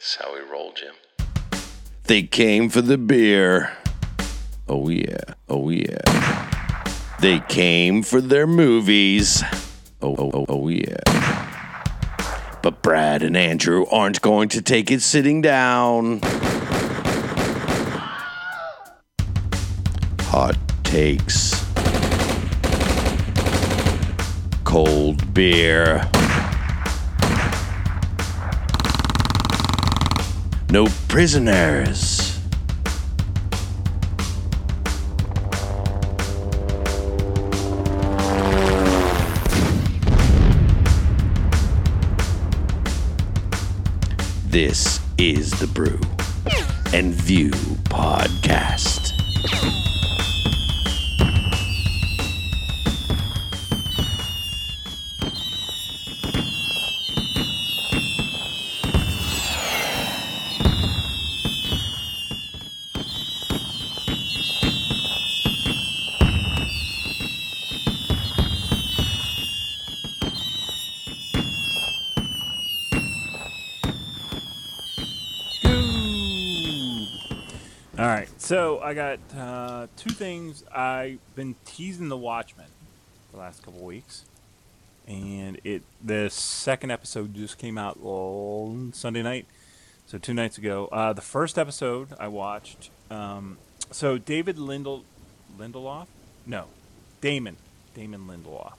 That's how we roll, Jim. They came for the beer. Oh, yeah. Oh, yeah. They came for their movies. Oh, oh, oh, oh, yeah. But Brad and Andrew aren't going to take it sitting down. Hot takes. Cold beer. No prisoners. This is the Brew and View podcast. All right, so I got uh, two things. I've been teasing The Watchmen the last couple weeks, and it the second episode just came out on Sunday night, so two nights ago. Uh, the first episode I watched. Um, so David Lindel, Lindelof, no, Damon, Damon Lindelof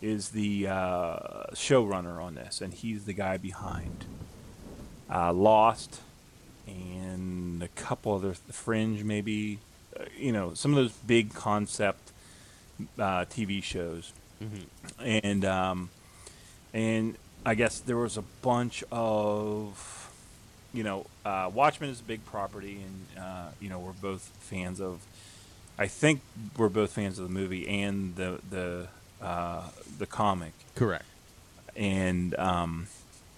is the uh, showrunner on this, and he's the guy behind uh, Lost and a couple other Fringe, maybe. You know, some of those big concept uh, TV shows, and um, and I guess there was a bunch of, you know, uh, Watchmen is a big property, and uh, you know we're both fans of. I think we're both fans of the movie and the the uh, the comic Correct. and um,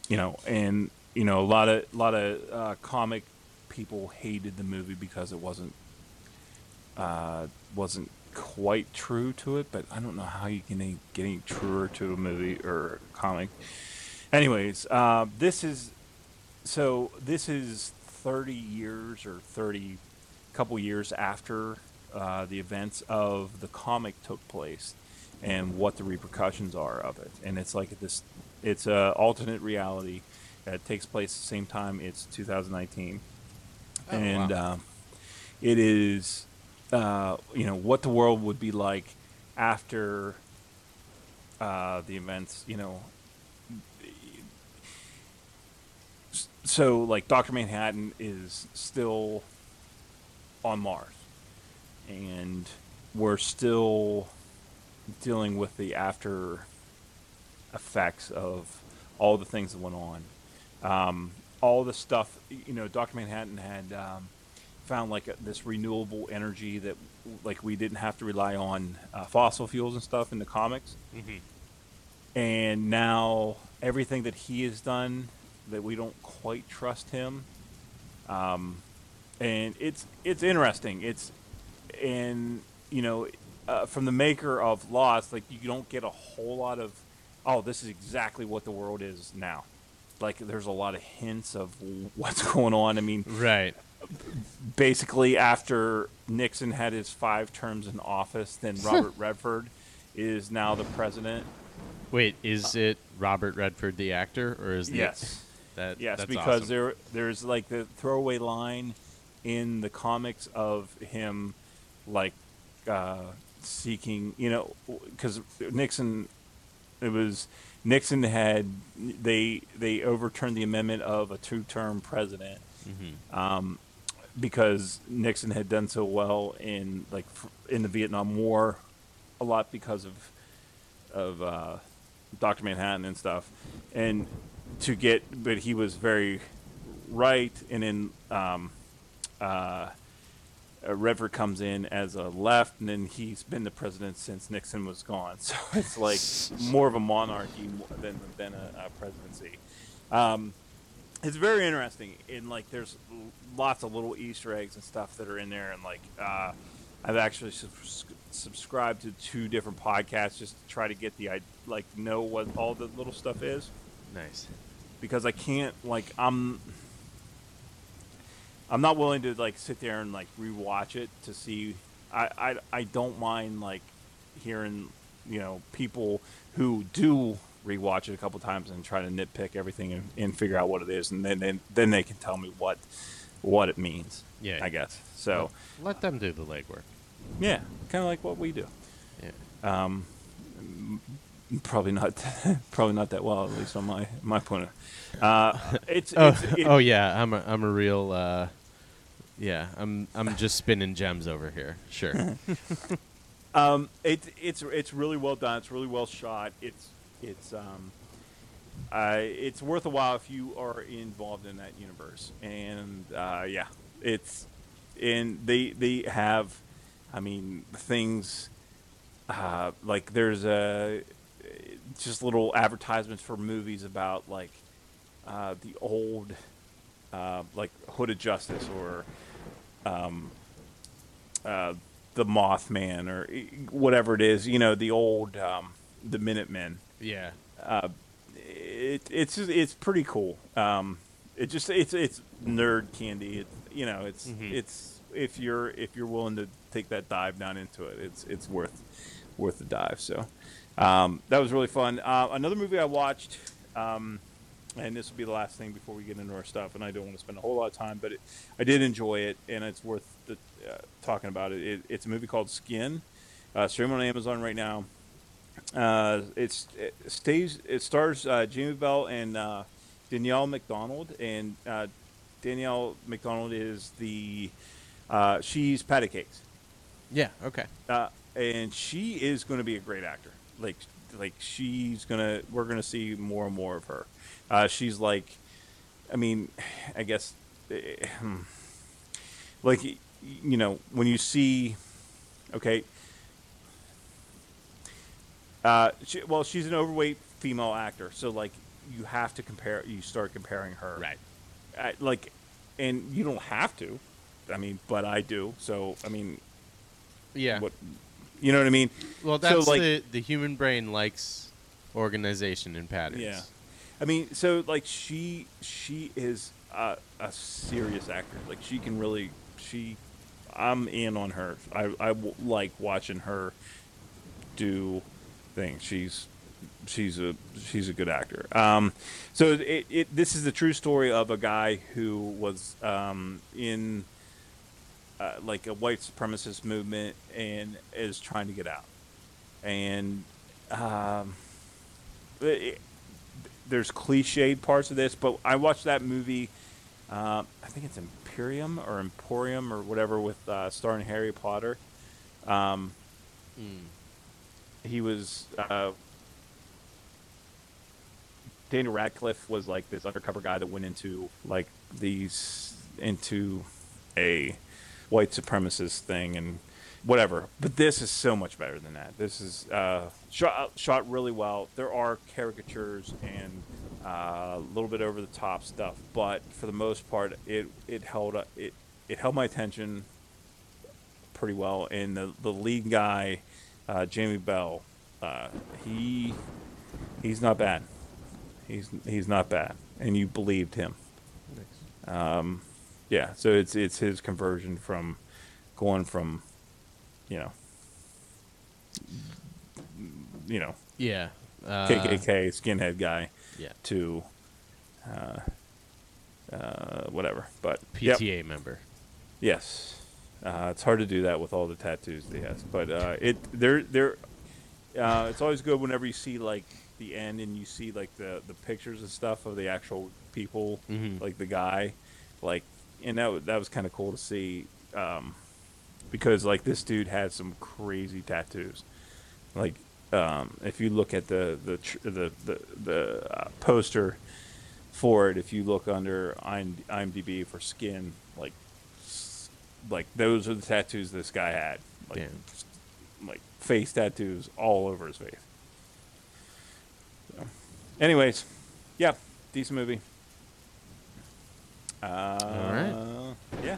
you know, and you know, a lot of a lot of uh, comic people hated the movie because it wasn't uh, wasn't quite true to it. But I don't know how you can any- get any truer to a movie or a comic. Anyways, uh, this is so this is 30 years or 30 couple years after uh, the events of the comic took place and what the repercussions are of it and it's like this it's a alternate reality that takes place at the same time it's 2019 and um, it is uh, you know what the world would be like after uh, the events you know so like Doctor Manhattan is still on Mars, and we're still dealing with the after effects of all the things that went on. Um, all the stuff, you know, Doctor Manhattan had um, found like a, this renewable energy that, like, we didn't have to rely on uh, fossil fuels and stuff in the comics. And now everything that he has done that we don't quite trust him um, and it's it's interesting. It's and you know uh, from the maker of lost like you don't get a whole lot of oh this is exactly what the world is now. Like there's a lot of hints of what's going on. I mean Right. Basically after Nixon had his five terms in office, then Robert Redford is now the president. Wait, is it Robert Redford the actor, or is the Yes. that Yes, that's because awesome. there there's like the throwaway line in the comics of him like uh, seeking, you know, because Nixon, it was Nixon had they they overturned the amendment of a two-term president Mm-hmm. um, because Nixon had done so well in like in the Vietnam War, a lot because of of uh, Doctor Manhattan and stuff, and to get, but he was very right, and then um, uh, uh, comes in as a left, and then he's been the president since Nixon was gone. So it's like more of a monarchy than than a, a presidency. Um, it's very interesting. In like, there's lots of little Easter eggs and stuff that are in there, and like, uh, I've actually subs- subscribed to two different podcasts just to try to get the I like know what all the little stuff is nice. because I can't like I'm I'm not willing to like sit there and like rewatch it to see. I I, I don't mind like hearing you know people who do rewatch it a couple times and try to nitpick everything and, and figure out what it is, and then then then they can tell me what what it means. Yeah. I guess so. Let them do the legwork. Yeah, kind of like what we do. Yeah. Um, probably not, probably not that well, at least on my my point of. Uh, it's, Oh, it's it, oh yeah, I'm a I'm a real uh, yeah, I'm I'm just spinning gems over here. Sure. um, it, it's it's really well done. It's really well shot. It's it's um, uh, it's worth a while if you are involved in that universe. And uh, yeah, it's and they they have, I mean, things uh, like there's a just little advertisements for movies about like uh, the old uh, like Hooded Justice or um, uh, the Mothman or whatever it is. You know, the old um, the Minutemen yeah. uh, it, it's just, it's pretty cool. Um, it just it's it's nerd candy. It, you know, it's Mhm. it's if you're if you're willing to take that dive down into it, it's it's worth worth the dive. So um, that was really fun. Uh, another movie I watched, um, and this will be the last thing before we get into our stuff. And I don't want to spend a whole lot of time, but it, I did enjoy it, and it's worth the, uh, talking about it. it. It's a movie called Skin. Uh, streaming on Amazon right now. Uh, it's it stays. It stars uh, Jamie Bell and uh, Danielle Macdonald, and uh, Danielle Macdonald is the uh, she's Patty Cakes, Yeah. Okay. uh, and she is going to be a great actor. Like like she's gonna we're gonna see more and more of her. Uh, she's like, I mean, I guess, eh, hmm. like you know when you see, okay. Uh, she, well, she's an overweight female actor, so like you have to compare. You start comparing her, Right. I, like, and you don't have to. I mean, but I do. So I mean, Yeah. what you know what I mean? Well, So, that's like- the the human brain likes organization and patterns. Yeah, I mean, so like she she is a, a serious actor. Like she can really she. I'm in on her. I, I like watching her do things. She's she's a she's a good actor. Um, so it, it this is the true story of a guy who was um, in uh, like a white supremacist movement and is trying to get out. And um, it, there's cliched parts of this, but I watched that movie. Uh, I think it's Imperium or Emporium or whatever with uh, starring Harry Potter. Mm. He was uh, Daniel Radcliffe was like this undercover guy that went into like these into a white supremacist thing and whatever. But this is so much better than that. This is uh, shot shot really well. There are caricatures and uh, a little bit over the top stuff, but for the most part, it it held up- it it held my attention pretty well. And the the lead guy, uh, Jamie Bell, uh, he he's not bad. He's he's not bad, and you believed him. Um, yeah, so it's it's his conversion from going from, you know, you know, Yeah. Uh, KKK skinhead guy Yeah. to, uh, uh, whatever. But yep. PTA member. Yes, uh, it's hard to do that with all the tattoos that he has. But uh, it they're they're uh, it's always good whenever you see like the end and you see like the the pictures and stuff of the actual people, Mhm. like the guy, like and that that was kind of cool to see um, because like this dude had some crazy tattoos, like. Um, if you look at the the tr- the the, the uh, poster for it, if you look under IMDb for skin, like like those are the tattoos this guy had, like Damn. like face tattoos all over his face. So, anyways, yeah, decent movie. Uh, all right. Yeah.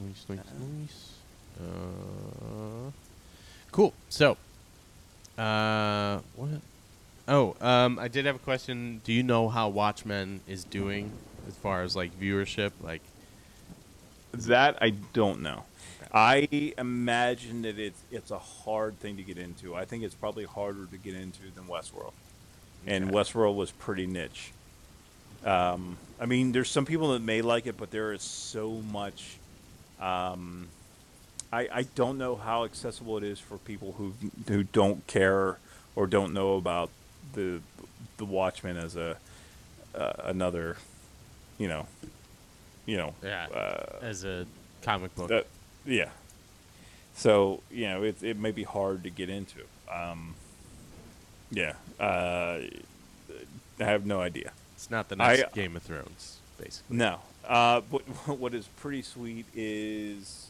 Nice, nice, nice. Uh, cool. So, uh, what? Oh, um, I did have a question. Do you know how Watchmen is doing as far as like viewership? Like, That I don't know. I imagine that it's it's a hard thing to get into. I think it's probably harder to get into than Westworld, and Okay. Westworld was pretty niche. Um, I mean, there's some people that may like it, but there is so much. Um, I I don't know how accessible it is for people who who don't care or don't know about the the Watchmen as a uh, another, you know, you know, yeah, uh, as a comic book. that, yeah. So you know, it it may be hard to get into. Um, yeah, uh, I have no idea. it's not the I- next Game of Thrones, basically. No. Uh, but what is pretty sweet is,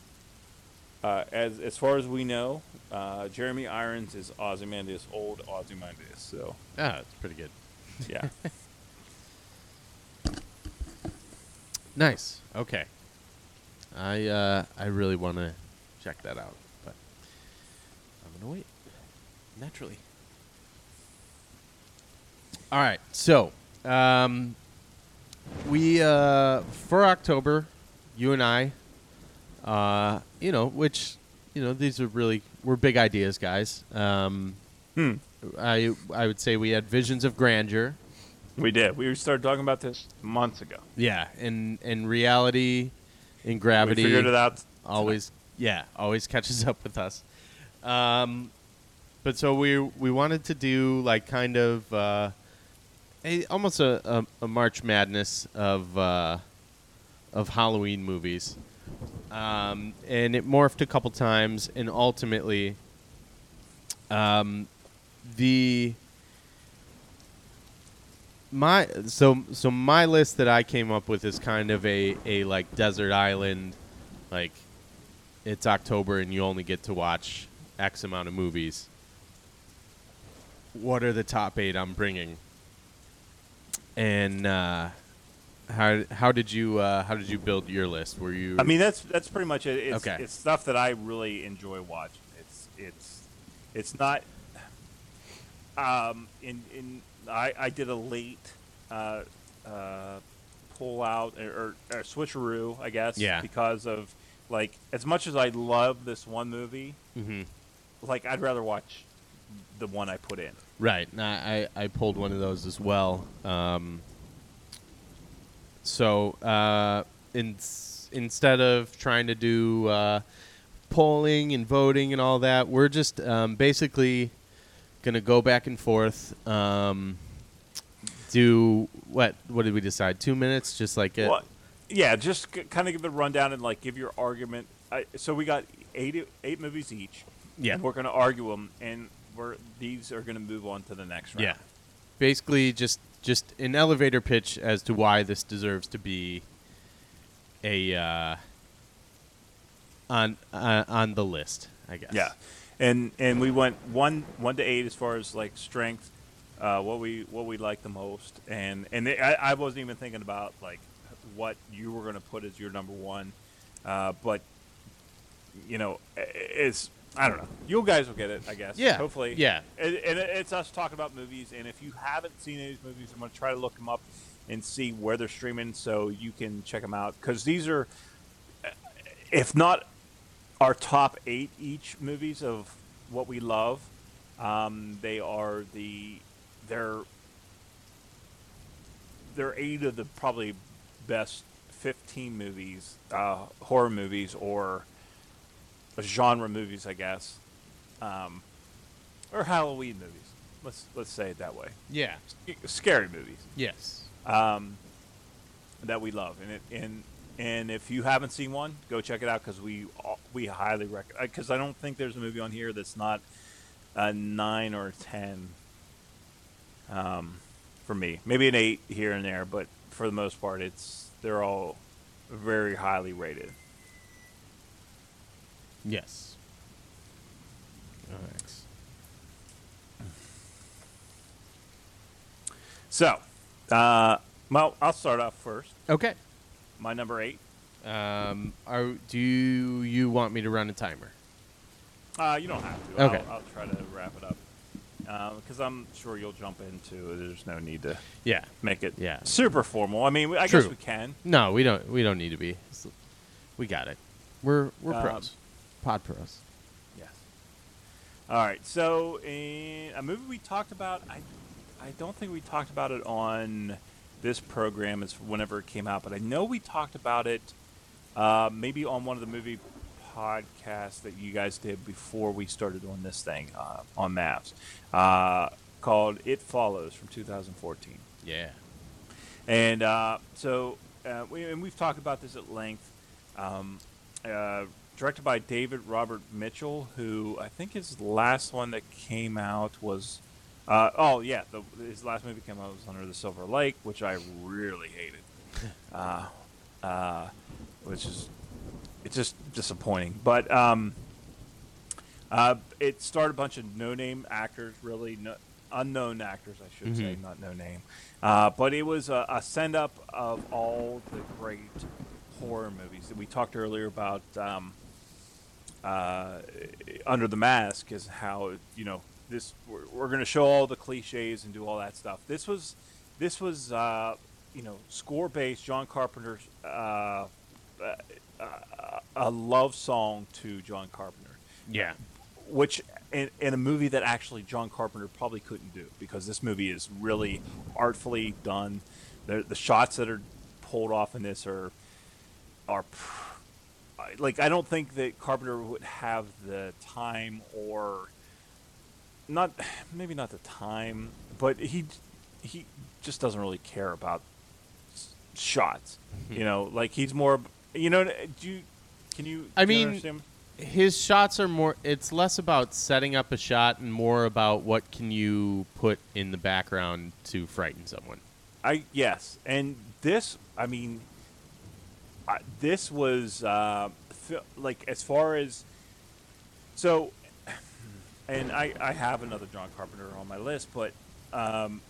uh, as as far as we know, uh, Jeremy Irons is Ozymandias, old Ozymandias. So Ah, it's pretty good. yeah, Nice. Okay. I uh, I really want to check that out, but I'm gonna wait. Naturally. All right. So, um, we uh, for October, you and I, uh, you know, which you know these are really we're big ideas, guys. Um, hmm. I I would say we had visions of grandeur. We did. We started talking about this months ago. Yeah, and and reality, in gravity. We figured it out. always yeah always catches up with us um but so we we wanted to do like kind of uh a almost a, a, a march madness of uh of halloween movies um and it morphed a couple times and ultimately um the my so so my list that I came up with is kind of a a like desert island like it's October and you only get to watch X amount of movies. What are the top eight I'm bringing? And uh, how how did you uh, how did you build your list? Were you? I mean, that's that's pretty much it. It's, Okay. it's stuff that I really enjoy watching. It's it's it's not. Um, in in I I did a late uh, uh, pull out or, or, or switcheroo, I guess. Yeah. Because of like as much as I love this one movie, Mhm. like I'd rather watch the one I put in. Right. I, I I pulled one of those as well. Um, so uh, in, instead of trying to do uh, polling and voting and all that, we're just um, basically going to go back and forth. Um, do what? What did we decide? Two minutes, just like it. Well, yeah, just c- kind of give a rundown and like give your argument. I, so we got eight eight movies each. Yeah. and we're going to argue them, and we're these are going to move on to the next round. Yeah. Basically, just just an elevator pitch as to why this deserves to be a uh, on uh, on the list. I guess. yeah, and and we went one one to eight as far as like strength, uh, what we what we like the most, and and I, I wasn't even thinking about like what you were going to put as your number one, uh, but you know, it's I don't know. You guys will get it, I guess. Yeah, Hopefully. yeah. And, and it's us talking about movies, and if you haven't seen any of these movies, I'm going to try to look them up and see where they're streaming so you can check them out because these are, if not our top eight each movies of what we love, um, they are the they're they're eight of the probably best 15 movies, uh, horror movies or genre movies, I guess, um, or Halloween movies. Let's let's say it that way. Yeah. S- Scary movies Yes. um, that we love, and it and and if you haven't seen one, go check it out because we we highly recommend. Because I don't think there's a movie on here that's not a nine or a ten. Um, for me, maybe an eight here and there, but for the most part, it's they're all very highly rated. Yes. All right. So, uh, well, I'll start off first. Okay. My number eight. Um, are, do you want me to run a timer? Uh, you don't have to. Okay. I'll, I'll try to wrap it up. because I'm sure you'll jump into. There's no need to Yeah. make it Yeah. super formal. I mean, I guess we can. No, we don't. We don't need to be. We got it. We're we're Um, pros. Pod pros. Yes. All right. So, a movie we talked about, I, I don't think we talked about it on this program is whenever it came out, but I know we talked about it uh, maybe on one of the movie podcasts that you guys did before we started on this thing uh, on Maps, uh, called "It Follows" from 2014. Yeah. And uh, so, uh, we, and we've talked about this at length. Um, uh, directed by David Robert Mitchell, who I think his last one that came out was, uh, oh yeah, the, his last movie came out was Under the Silver Lake, which I really hated, uh, uh, which is it's just disappointing. But um, uh, it starred a bunch of no-name actors, really no, unknown actors, I should say, Mhm. not no name. Uh, but it was a, a send-up of all the great horror movies that we talked earlier about. Um, uh, Under the Mask is how you know this. We're, we're going to show all the cliches and do all that stuff. This was, this was, uh, you know, score-based. John Carpenter's uh, uh, a love song to John Carpenter Yeah. which in, in a movie that actually John Carpenter probably couldn't do because this movie is really artfully done. The, the shots that are pulled off in this are are pr- like I don't think that Carpenter would have the time or not maybe not the time, but he he just doesn't really care about s- shots. you know, like he's more you know do you can you I do you mean, understand? His shots are more. It's less about setting up a shot and more about what can you put in the background to frighten someone. I yes, and this I mean, I, this was uh, fi- like as far as so, and I I have another John Carpenter on my list, but um,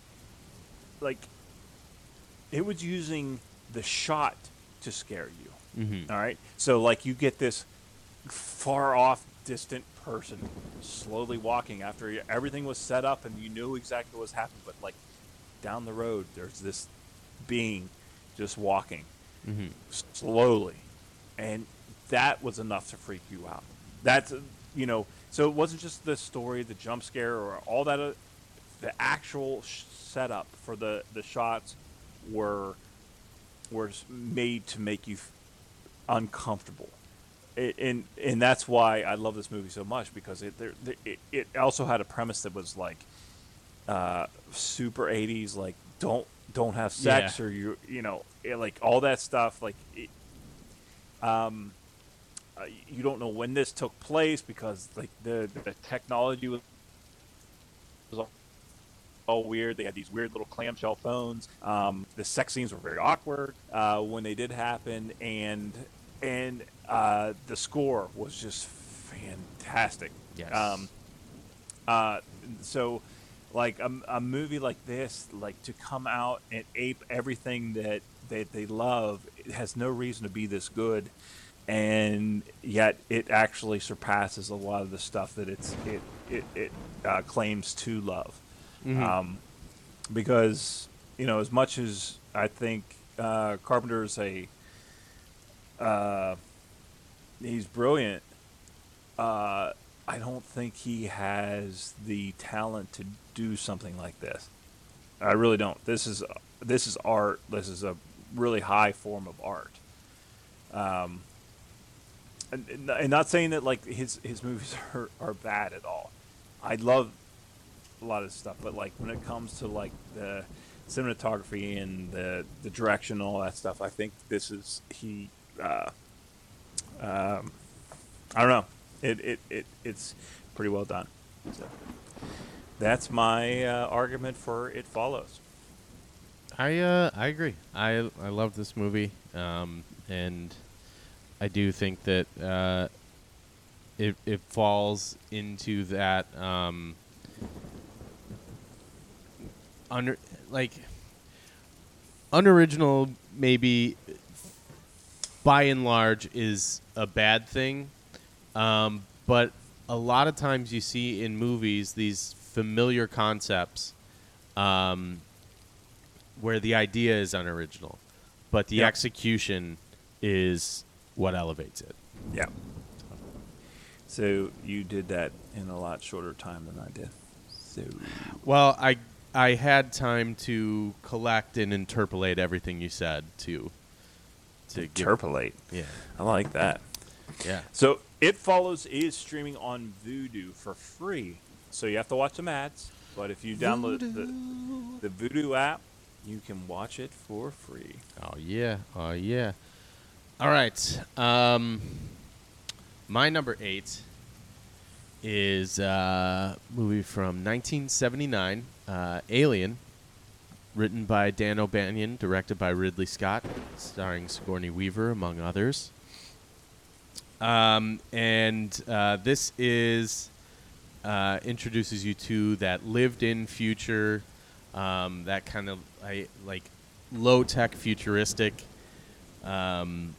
like it was using the shot to scare you. Mm-hmm. All right, so like you get this far off, distant person slowly walking after everything was set up and you knew exactly what was happening, but like down the road, there's this being just walking Mm-hmm. slowly, and that was enough to freak you out. That's you know, so it wasn't just the story, the jump scare, or all that. Uh, the actual sh- setup for the the shots were were made to make you f- uncomfortable. It, and and that's why I love this movie so much because it there, it, it also had a premise that was like uh, super 80s like don't don't have sex Yeah. or you you know it, like all that stuff like it, um uh, you don't know when this took place because like the the technology was was all- all weird. They had these weird little clamshell phones. Um, the sex scenes were very awkward uh, when they did happen, and and uh, the score was just fantastic. Yes. Um, uh, so, like a, a movie like this, like to come out and ape everything that that they love, it has no reason to be this good, and yet it actually surpasses a lot of the stuff that it's it it, it uh, claims to love. Mhm. Um, because you know, as much as I think uh, Carpenter is a uh, he's brilliant, uh, I don't think he has the talent to do something like this. I really don't. This is this is art. This is a really high form of art. Um, and, and- not saying that like his his movies are, are bad at all. I love a lot of stuff, but like when it comes to like the cinematography and the the direction and all that stuff, I think this is he. Uh, um, I don't know. It, it, it it's pretty well done. So that's my uh, argument for it follows. I uh, I agree. I I love this movie, um, and I do think that uh, it it falls into that um, under like unoriginal maybe by and large is a bad thing, um, but a lot of times you see in movies these familiar concepts, um, where the idea is unoriginal, but the Yep. execution is what elevates it. Yeah. So you did that in a lot shorter time than I did. So Well, I I had time to collect and interpolate everything you said to to give- interpolate. yeah I like that. yeah So It Follows is streaming on Vudu for free. So you have to watch some ads, but if you download the the Vudu app, you can watch it for free. Oh yeah, oh yeah. All right. Um, my number eight is a movie from 1979, uh, Alien, written by Dan O'Bannon, directed by Ridley Scott, starring Sigourney Weaver among others. Um, and uh, this is uh, introduces you to that lived-in future, um, that kind of I, like low-tech futuristic. Um,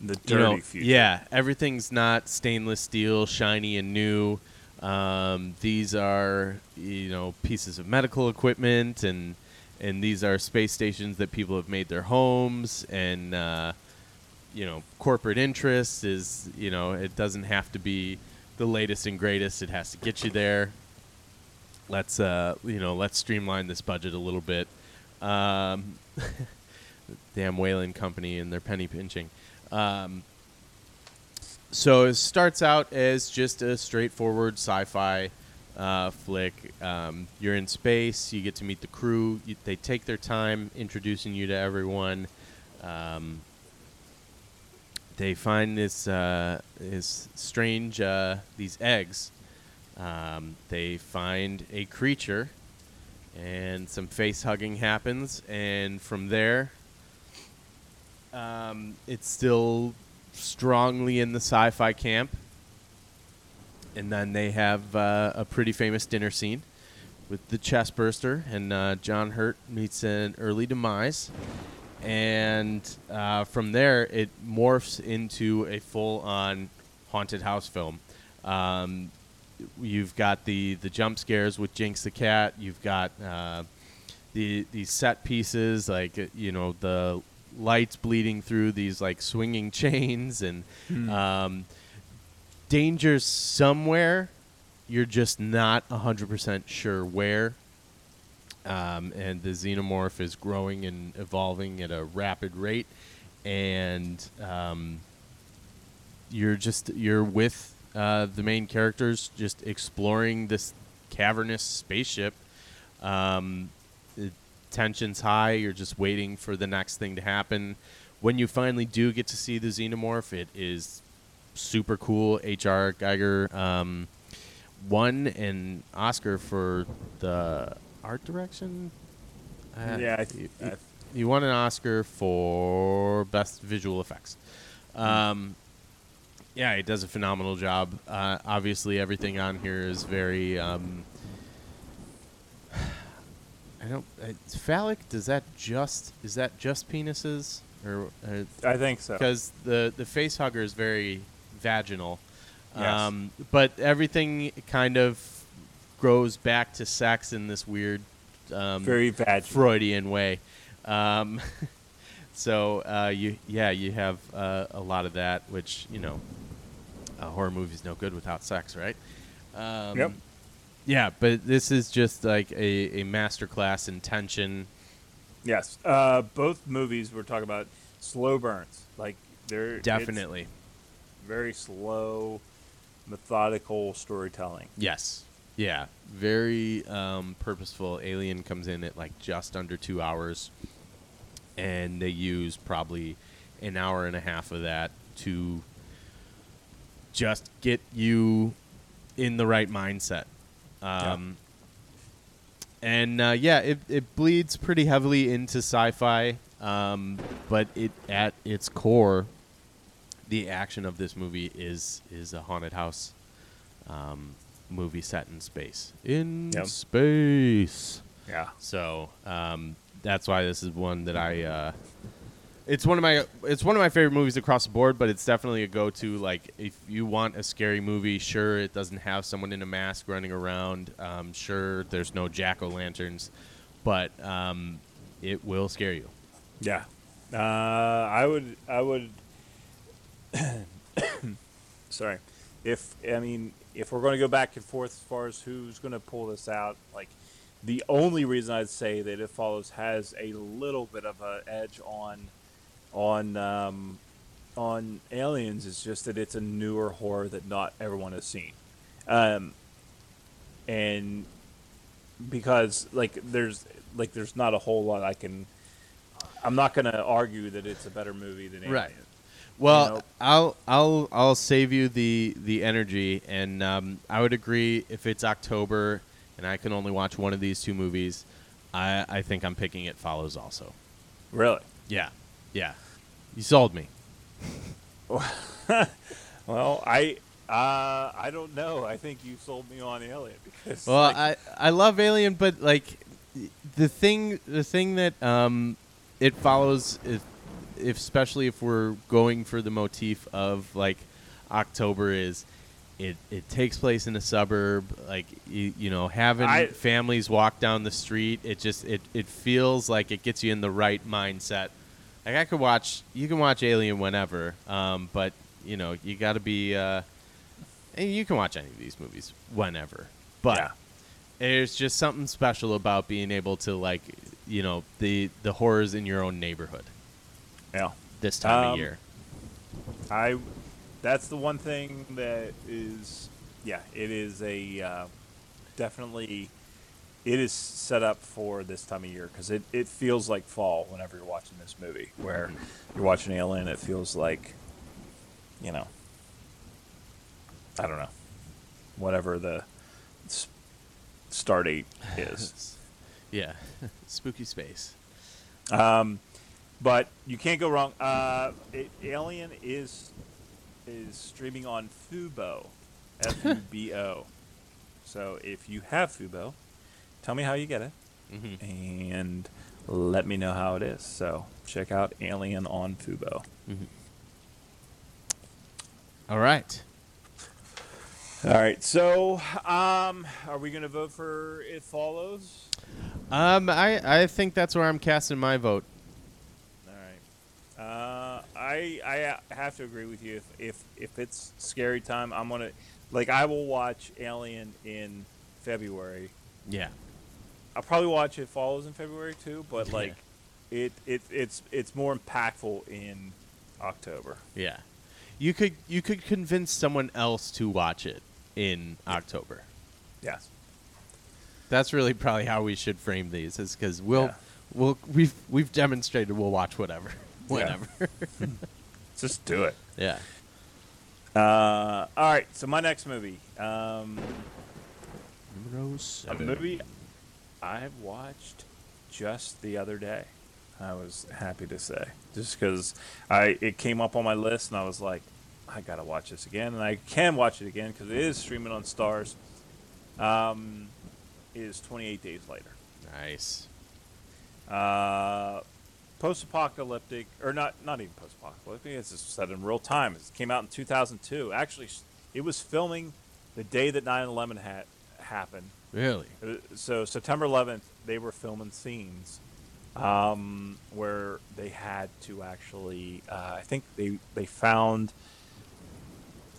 The you dirty know, future. Yeah, everything's not stainless steel, shiny and new. Um, these are you know pieces of medical equipment, and and these are space stations that people have made their homes, and uh, you know corporate interest is you know it doesn't have to be the latest and greatest. It has to get you there. Let's uh, you know let's streamline this budget a little bit. Um, damn Weyland Company and their penny pinching. Um, so it starts out as just a straightforward sci-fi uh, flick. Um, you're in space. You get to meet the crew. You, they take their time introducing you to everyone. Um, they find this uh, this strange uh, these eggs. Um, they find a creature, and some face hugging happens, and from there, um, it's still strongly in the sci-fi camp. And then they have uh, a pretty famous dinner scene with the chest burster, and uh, John Hurt meets an early demise. And uh, from there, it morphs into a full-on haunted house film. Um, you've got the the jump scares with Jinx the cat. You've got uh, the these set pieces like uh, you know the lights bleeding through these like swinging chains and um, dangers somewhere. You're just not hundred percent sure where. Um, and the xenomorph is growing and evolving at a rapid rate, and um, you're just you're with uh, the main characters just exploring this cavernous spaceship. Um, the tension's high. You're just waiting for the next thing to happen. When you finally do get to see the xenomorph, it is super cool. H.R. Giger um, won an Oscar for the art direction. Uh, Yeah, I, he- I, he won an Oscar for best visual effects. Um, yeah, he does a phenomenal job. Uh, obviously, everything on here is very. Um, I don't. Uh, phallic? Does that just is that just penises or I think so. because the the face hugger is very vaginal, Yes. um, but everything kind of grows back to sex in this weird, um, Very vaginal. Freudian way. Um, so uh, you yeah you have uh, a lot of that, which you know, a horror movie's no good without sex, right? Um, Yep. Yeah, but this is just like a, a masterclass in tension. Yes. Uh, both movies we're talking about slow burns. Like they're Definitely. very slow, methodical storytelling. Yes. Yeah. Very um, purposeful. Alien comes in at like just under two hours, and they use probably an hour and a half of that to just get you in the right mindset. Um, And uh, yeah, it, it bleeds pretty heavily into sci-fi, um, but it at its core, the action of this movie is is a haunted house um, movie set in space. In Yep. space. Yeah. So um, that's why this is one that I uh, it's one of my it's one of my favorite movies across the board, but it's definitely a go-to. Like if you want a scary movie, sure it doesn't have someone in a mask running around. Um, sure, there's no jack o' lanterns, but um, it will scare you. Yeah, uh, I would. I would. sorry, if I mean if we're going to go back and forth as far as who's going to pull this out, like the only reason I'd say that it follows has a little bit of an edge on on um, on aliens is just that it's a newer horror that not everyone has seen, um, and because like there's like there's not a whole lot I can. I'm not going to argue that it's a better movie than Alien. Right. Well, You know? I'll I'll I'll save you the the energy, and um, I would agree if it's October and I can only watch one of these two movies, I I think I'm picking It Follows also. Really? Yeah, yeah, you sold me. Well, I uh, I don't know. I think you sold me on Alien because Well, like, I I love Alien, but like the thing the thing that um it follows if, if especially if we're going for the motif of like October is it it takes place in a suburb like you, you know having I- families walk down the street it just it it feels like it gets you in the right mindset. Like I could watch you can watch Alien whenever um but you know you got to be uh you can watch any of these movies whenever. But Yeah. there's just something special about being able to like, you know, the the horrors in your own neighborhood yeah. this time of Um, year. I that's the one thing that is yeah, it is a uh, definitely it is set up for this time of year because it, it feels like fall whenever you're watching this movie where you're watching Alien it feels like you know I don't know whatever the s- start date is Yeah, spooky space. Um, but you can't go wrong. Uh, it, Alien is is streaming on Fubo, F U B O. So if you have Fubo, tell me how you get it, hmm and let me know how it is. So check out Alien on Fubo. All right. All right. So, um, are we going to vote for It Follows? Um, I I think that's where I'm casting my vote. All right. Uh, I I have to agree with you. If if if it's scary time, I'm gonna like I will watch Alien in February. Yeah. I'll probably watch It Follows in February too, but like it it it's it's more impactful in October. Yeah. You could you could convince someone else to watch it in October. Yes. That's really probably how we should frame these, is because we'll Yeah. we'll we've we've demonstrated we'll watch whatever, Yeah. Just do it. yeah. Uh, all right. So my next movie, um, Numero a movie I watched just the other day. I was happy to say, just because I it came up on my list and I was like, I gotta watch this again, and I can watch it again because it is streaming on Starz. Um, is 28 Days Later. Nice. Uh, post-apocalyptic, or not not even post-apocalyptic. It's just set in real time. It came out in 2002. Actually, it was filming the day that 9/11 had happened. Really? Uh, so September 11th, they were filming scenes um, where they had to actually. Uh, I think they they found.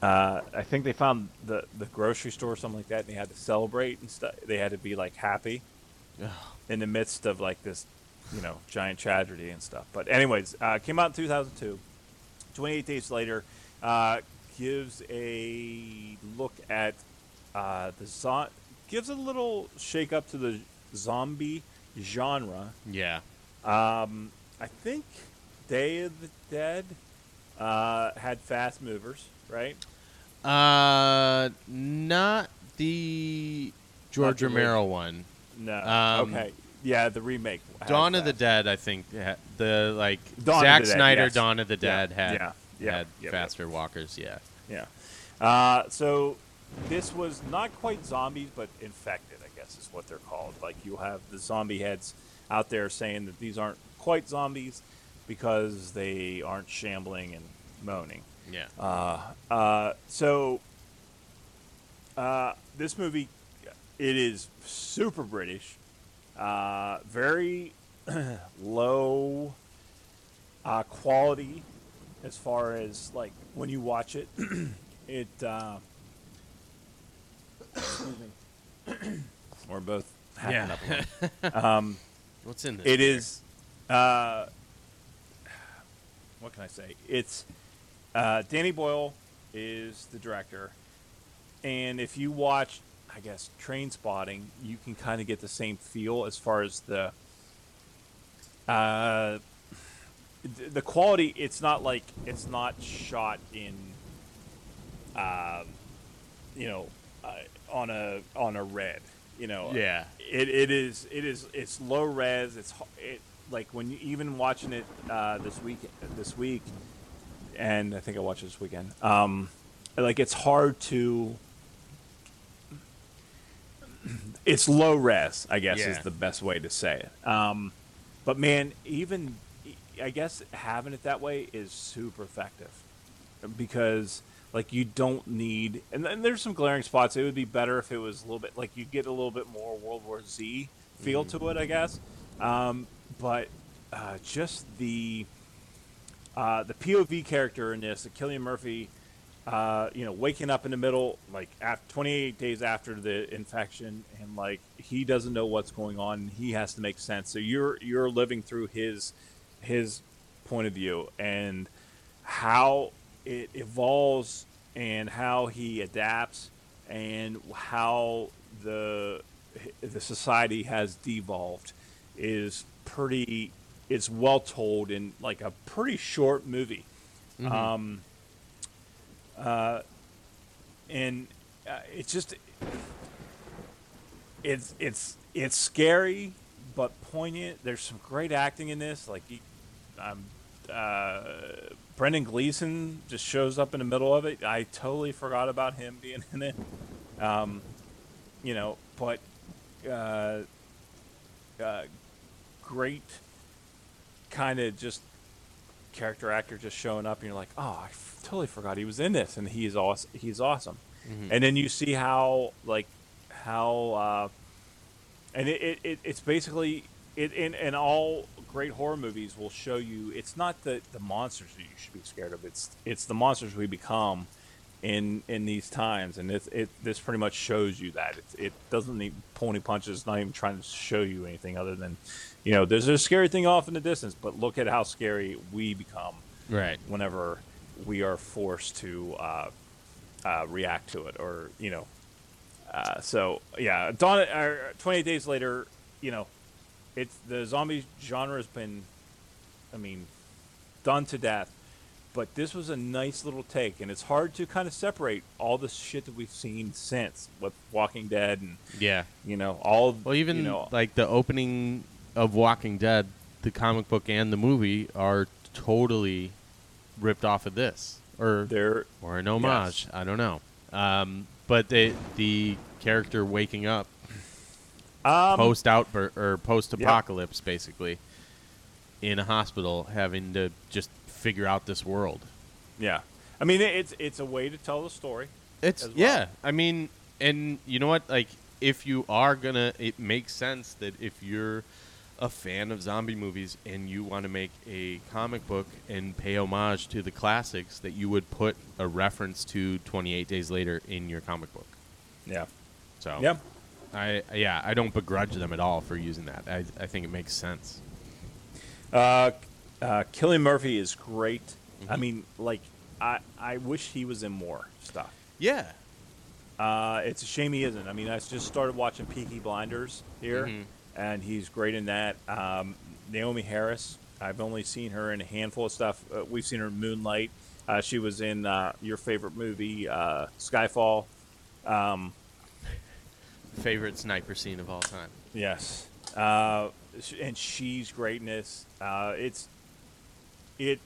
Uh, I think they found the the grocery store or something like that, and they had to celebrate and stuff. They had to be like happy in the midst of like this, you know, giant tragedy and stuff. But anyways, uh, came out in 2002. 28 days later, uh, gives a look at uh, the zo- gives a little shake up to the zombie genre. Yeah. Um, I think Day of the Dead uh, had fast movers, right? Uh, not the George the Romero one. No. Um, okay. Yeah, the remake. Dawn of the. Dead, I think. The like Dawn Zack Snyder, yes. Dawn of the Yeah, Dead had yeah, yeah, had faster walkers. Yeah. Yeah. Uh, so this was not quite zombies, but infected, I guess is what they're called. Like you have the zombie heads out there saying that these aren't quite zombies. because they aren't shambling and moaning. Yeah. Uh, uh, so uh, this movie, it is super British, uh, very low uh, quality as far as like when you watch it. it excuse me. We're both hacking Yeah. up um, What's in this? it beer? is. Uh, what can I say? It's uh, Danny Boyle is the director, and if you watch, I guess Trainspotting, you can kind of get the same feel as far as the uh, th- the quality. It's not like it's not shot in, um, you know, uh, on a on a red. You know, Yeah. it, it is it is it's low res. It's it like when you even watching it uh, this week this week, and I think I watched it this weekend. Um, like it's hard to. It's low res, I guess, is the best way to say it. Um, but man, even I guess having it that way is super effective because like you don't need and then there's some glaring spots. It would be better if it was a little bit like you get a little bit more world war z feel to it i guess. Um, but uh, just the uh, the pov character in this Cillian Murphy uh, you know waking up in the middle like after 28 days after the infection and like he doesn't know what's going on. He has to make sense. So you're you're living through his his point of view. And how it evolves and how he adapts and how the the society has devolved is pretty it's well told in like a pretty short movie. Um uh and uh, it's just it's it's it's scary but poignant. There's some great acting in this. Like um, uh, Brendan Gleeson just shows up in the middle of it. I totally forgot about him being in it. Um, you know, but uh, uh, great kind of just character actor just showing up, and you're like, oh, I f- totally forgot he was in this, and he's awesome. He's awesome. And then you see how like how uh, and it, it, it it's basically it in, in all great horror movies will show you it's not the, the monsters that you should be scared of it's it's the monsters we become in in these times and it, it this pretty much shows you that it, it doesn't need pony punches it's not even trying to show you anything other than you know there's a scary thing off in the distance but look at how scary we become Right. whenever we are forced to uh, uh, react to it, or you know. Uh, so yeah, Dawn. Uh, Twenty days later, you know, it's the zombie genre has been, I mean, done to death. But this was a nice little take, and it's hard to kind of separate all the shit that we've seen since with Walking Dead and Yeah. you know all. Well, even you know, like the opening of Walking Dead, the comic book and the movie are totally ripped off of this, or they're or an homage. I don't know. Um, but the the character waking up um, post outbur or post apocalypse, basically, in a hospital, having to just figure out this world. yeah. I mean, it's it's a way to tell the story. It's well. yeah. I mean, and you know what? Like, if you are gonna, it makes sense that if you're a fan of zombie movies and you want to make a comic book and pay homage to the classics, that you would put a reference to 28 Days Later in your comic book. Yeah. So Yeah. I yeah, I don't begrudge them at all for using that. I I think it makes sense. Uh, uh, Cillian Murphy is great. I Mm-hmm. mean, like, I I wish he was in more stuff. Yeah. Uh, it's a shame he isn't. I mean, I just started watching Peaky Blinders here, Mhm. and he's great in that. Um, Naomie Harris, I've only seen her in a handful of stuff. Uh, we've seen her in Moonlight. Uh, she was in uh, your favorite movie, uh, Skyfall. Um, Favorite sniper scene of all time. Yes, uh, and she's greatness. Uh, it's it.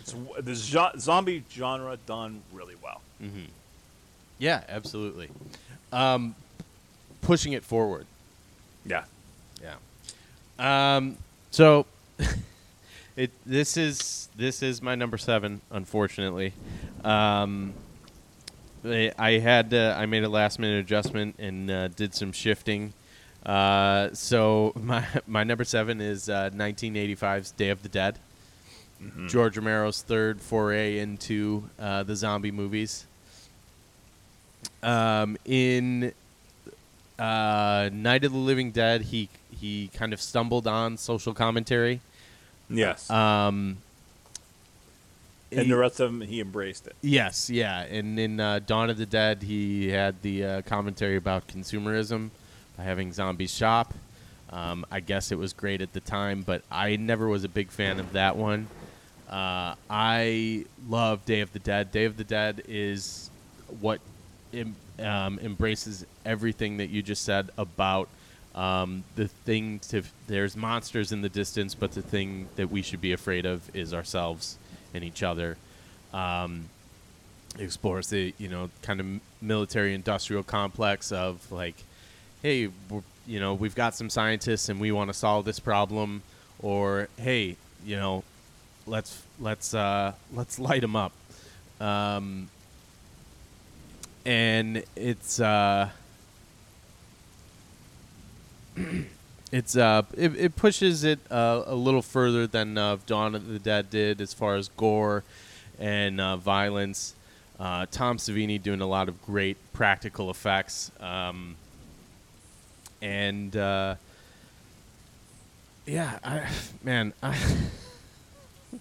It's the zo- zombie genre done really well. Mm-hmm. Yeah, absolutely. Um, pushing it forward. Yeah. Yeah. Um, so it this is this is my number seven, unfortunately. Um, I I had uh, I made a last minute adjustment and uh, did some shifting. Uh, so my my number seven is uh, 1985's Day of the Dead. George Romero's third foray into uh, the zombie movies. Um, in uh, Night of the Living Dead, he he kind of stumbled on social commentary. Yes. Um, and he- the rest of them, he embraced it. Yes, yeah, and in uh, Dawn of the Dead, he had the uh, commentary about consumerism by having zombies shop. Um, I guess it was great at the time, but I never was a big fan of that one. Uh, I love Day of the Dead. Day of the Dead is what em- um, embraces everything that you just said about um, the thing to. There's monsters in the distance, but the thing that we should be afraid of is ourselves and each other. Um, explores the you know kind of military industrial complex of like, hey, you know we've got some scientists and we want to solve this problem, or hey, you know, let's let's uh, let's light them up. Um, and it's uh, it's uh, it, it pushes it uh, a little further than uh, Dawn of the Dead did as far as gore and uh, violence. Uh, Tom Savini doing a lot of great practical effects, um, and uh, yeah, I, man, I,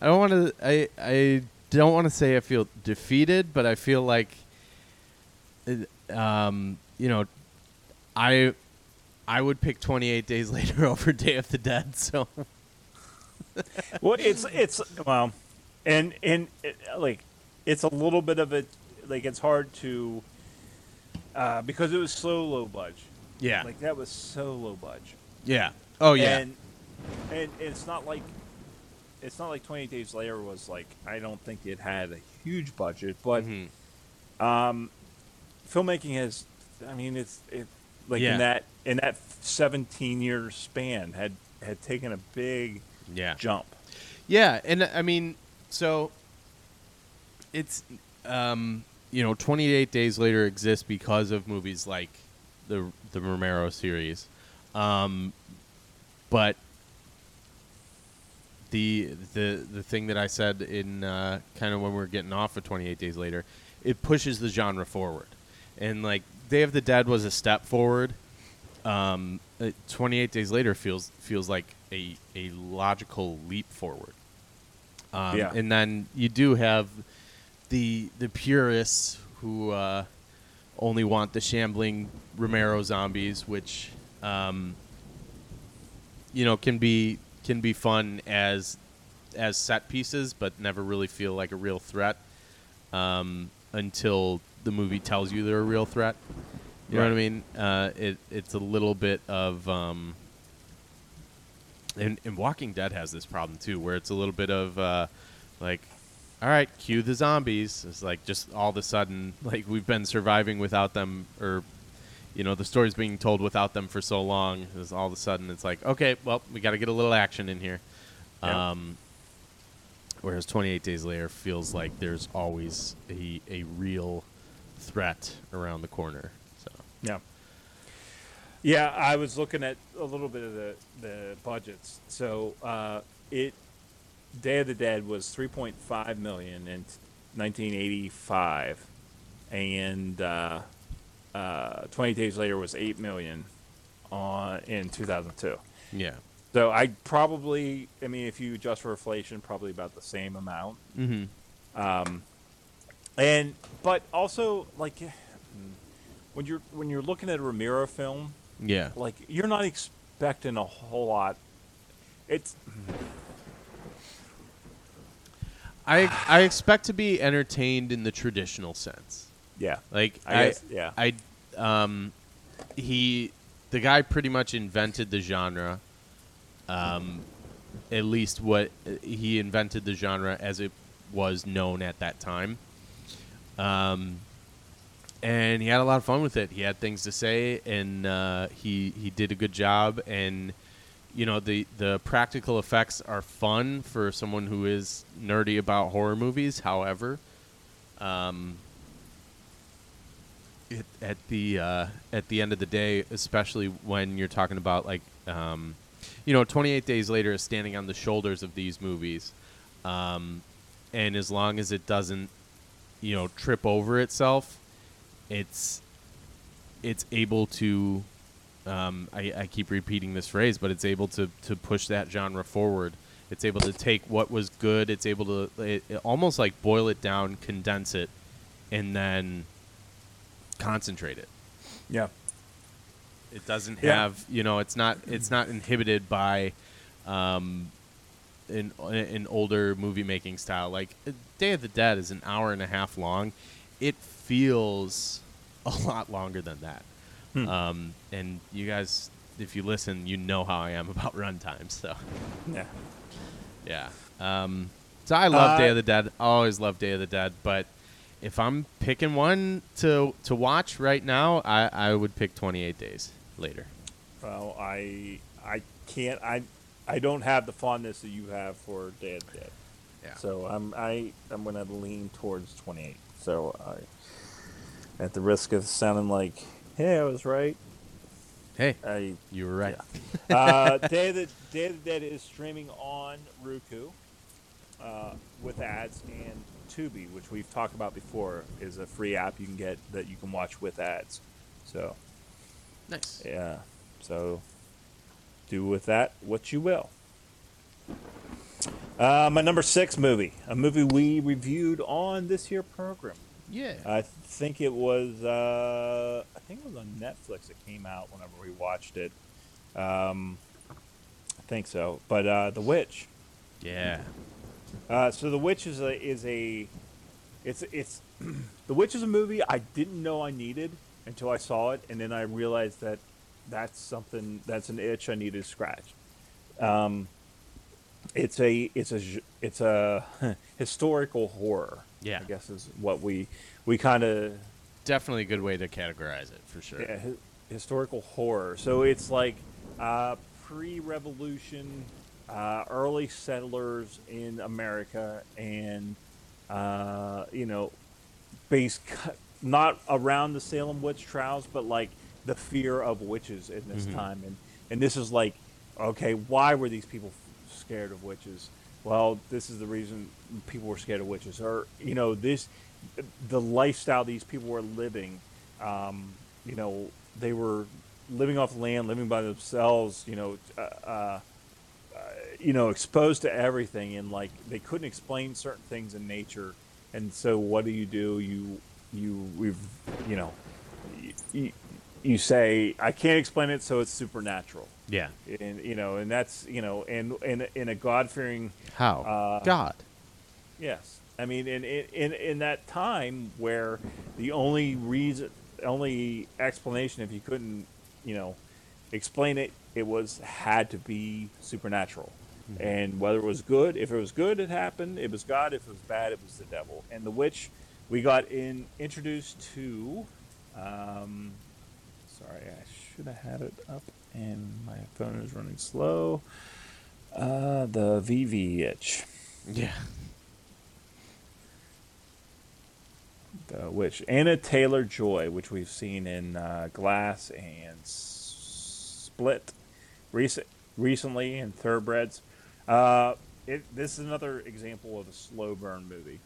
I don't want to. I I don't want to say I feel defeated, but I feel like, it- um, you know, I I would pick 28 Days Later over Day of the Dead. So well, it's it's well, and and it, like it's a little bit of it. Like it's hard to uh, because it was so low budge. yeah, Like that was so low budge. yeah, oh yeah, And and it's not like it's not like 28 Days Later was like I don't think it had a huge budget, but Mhm. um, filmmaking has. I mean, it's it like Yeah. in that in that 17 year span had had taken a big yeah, jump. yeah. And I mean, so it's um, you know, 28 Days Later exists because of movies like the the Romero series, um, but the the the thing that I said in uh, kind of when we are getting off of 28 Days Later, it pushes the genre forward, and like Day of the Dead was a step forward. Um, uh, 28 Days Later feels feels like a a logical leap forward. Um, Yeah. And then you do have the the purists who uh, only want the shambling Romero zombies, which um, you know can be can be fun as as set pieces, but never really feel like a real threat um, until the movie tells you they're a real threat. You know what I mean? Uh, it it's a little bit of um, and, and Walking Dead has this problem too, where it's a little bit of uh, like, all right, cue the zombies. It's like just all of a sudden, like we've been surviving without them, or you know, the story's being told without them for so long. Is all of a sudden it's like, okay, well, we got to get a little action in here. Yeah. Um, whereas 28 Days Later feels like there's always a a real threat around the corner. So Yeah. Yeah, I was looking at a little bit of the, the budgets. So uh, it Day of the Dead was 3.5 million in 1985, and uh, uh, 20 Days Later was 8 million on in 2002. yeah. So I probably, I mean, if you adjust for inflation, probably about the same amount. Mm-hmm. And but also like when you're when you're looking at a Romero film, Yeah. like you're not expecting a whole lot. It's I I expect to be entertained in the traditional sense. yeah, Like I I, guess, yeah. I um he the guy pretty much invented the genre. Um at least what he invented the genre as it was known at that time. Um and he had a lot of fun with it. He had things to say and uh, he he did a good job and you know the the practical effects are fun for someone who is nerdy about horror movies. However, um, it, at the uh, at the end of the day, especially when you're talking about like um, you know, 28 Days Later is standing on the shoulders of these movies, um, and as long as it doesn't, you know, trip over itself, it's it's able to. Um, I, I keep repeating this phrase, but it's able to to push that genre forward. It's able to take what was good. It's able to it, it almost like boil it down, condense it, and then concentrate it. Yeah. It doesn't Yeah. have, you know, it's not it's not inhibited by um, an an older movie making style. Like uh, Day of the Dead is an hour and a half long. It feels a lot longer than that. Hmm. Um, and you guys, if you listen, you know how I am about runtime. So Yeah. yeah. Um, so I love Uh, Day of the Dead. I always love Day of the Dead, but if I'm picking one to to watch right now, I, I would pick 28 Days Later. Well, I I can't I I don't have the fondness that you have for Day of the Dead. Yeah. So I'm I I'm gonna lean towards 28. So I, at the risk of sounding like, hey, I was right. Hey, I you were right. uh, Day of the Day of the Dead is streaming on Roku uh, with ads and Tubi, which we've talked about before, is a free app you can get that you can watch with ads. So Nice. yeah, so do with that what you will. Uh, my number six movie, a movie we reviewed on this here program. Yeah. I think it was. Uh, I think it was on Netflix. It came out whenever we watched it. Um, I think so. But uh, The Witch. yeah. Uh, so The Witch is a is a. It's it's. the Witch is a movie I didn't know I needed until I saw it, and then I realized that that's something that's an itch I needed to scratch. Um, it's a it's a it's a historical horror. Yeah. I guess is what we we kind of Definitely a good way to categorize it for sure. yeah, hi- historical horror. So it's like uh, pre-revolution, uh, early settlers in America, and uh, you know, based not around the Salem witch trials, but like the fear of witches in this time. And and this is like, okay, why were these people scared of witches? Well, this is the reason people were scared of witches, or you know, this the lifestyle these people were living. Um, you know, they were living off the land, living by themselves. You know, uh, uh, you know, exposed to everything, and like they couldn't explain certain things in nature. And so, what do you do? You you we've you know, you, you say I can't explain it, so it's supernatural. Yeah. And you know, and that's you know, and in in a God fearing How? Uh, God. Yes, I mean, in in in, that time where the only reason, only explanation, if you couldn't, you know, explain it, it was had to be supernatural, and whether it was good, if it was good, it happened. It was God. If it was bad, it was the devil. And the witch, we got in introduced to. Um, sorry, I should have had it up, and my phone is running slow. Uh, the VVH. Yeah. The witch Anya Taylor-Joy, which we've seen in uh, Glass and Split, recent recently in Thoroughbreds. Uh, it, this is another example of a slow burn movie,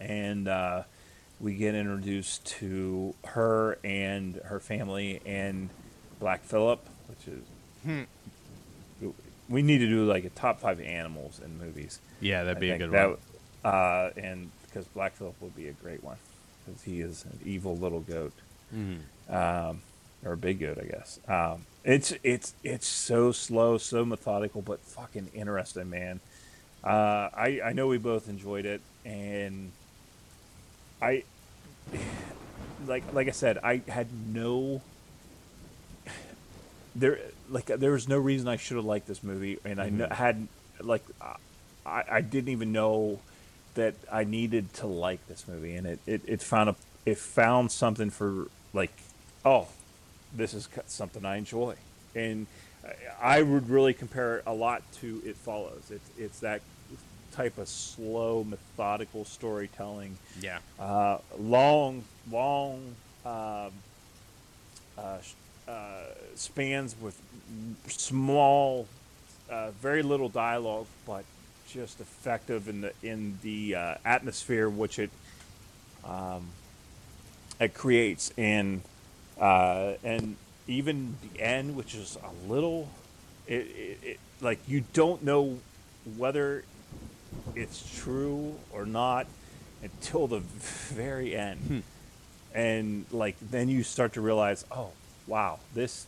and uh, we get introduced to her and her family and Black Phillip, which is we need to do like a top five animals in movies. Yeah, that'd I be a good that, one. Uh, and because Black Phillip would be a great one because he is an evil little goat, Mm-hmm. um, or a big goat, I guess. Um, it's it's it's so slow, so methodical, but fucking interesting, man. Uh, I I know we both enjoyed it, and I like like I said, I had no there like there was no reason I should have liked this movie, and I kn- mm-hmm. had like I I didn't even know that I needed to like this movie, and it it, it found a it found something for like oh this is something I enjoy. and I- I would really compare it a lot to It Follows. It's it's that type of slow, methodical storytelling Yeah. uh, long, long um, uh, uh, spans with small, uh, very little dialogue, but just effective in the in the uh, atmosphere which it um, it creates, and uh, and even the end, which is a little, it, it, it like you don't know whether it's true or not until the very end. And like then you start to realize, oh, wow, this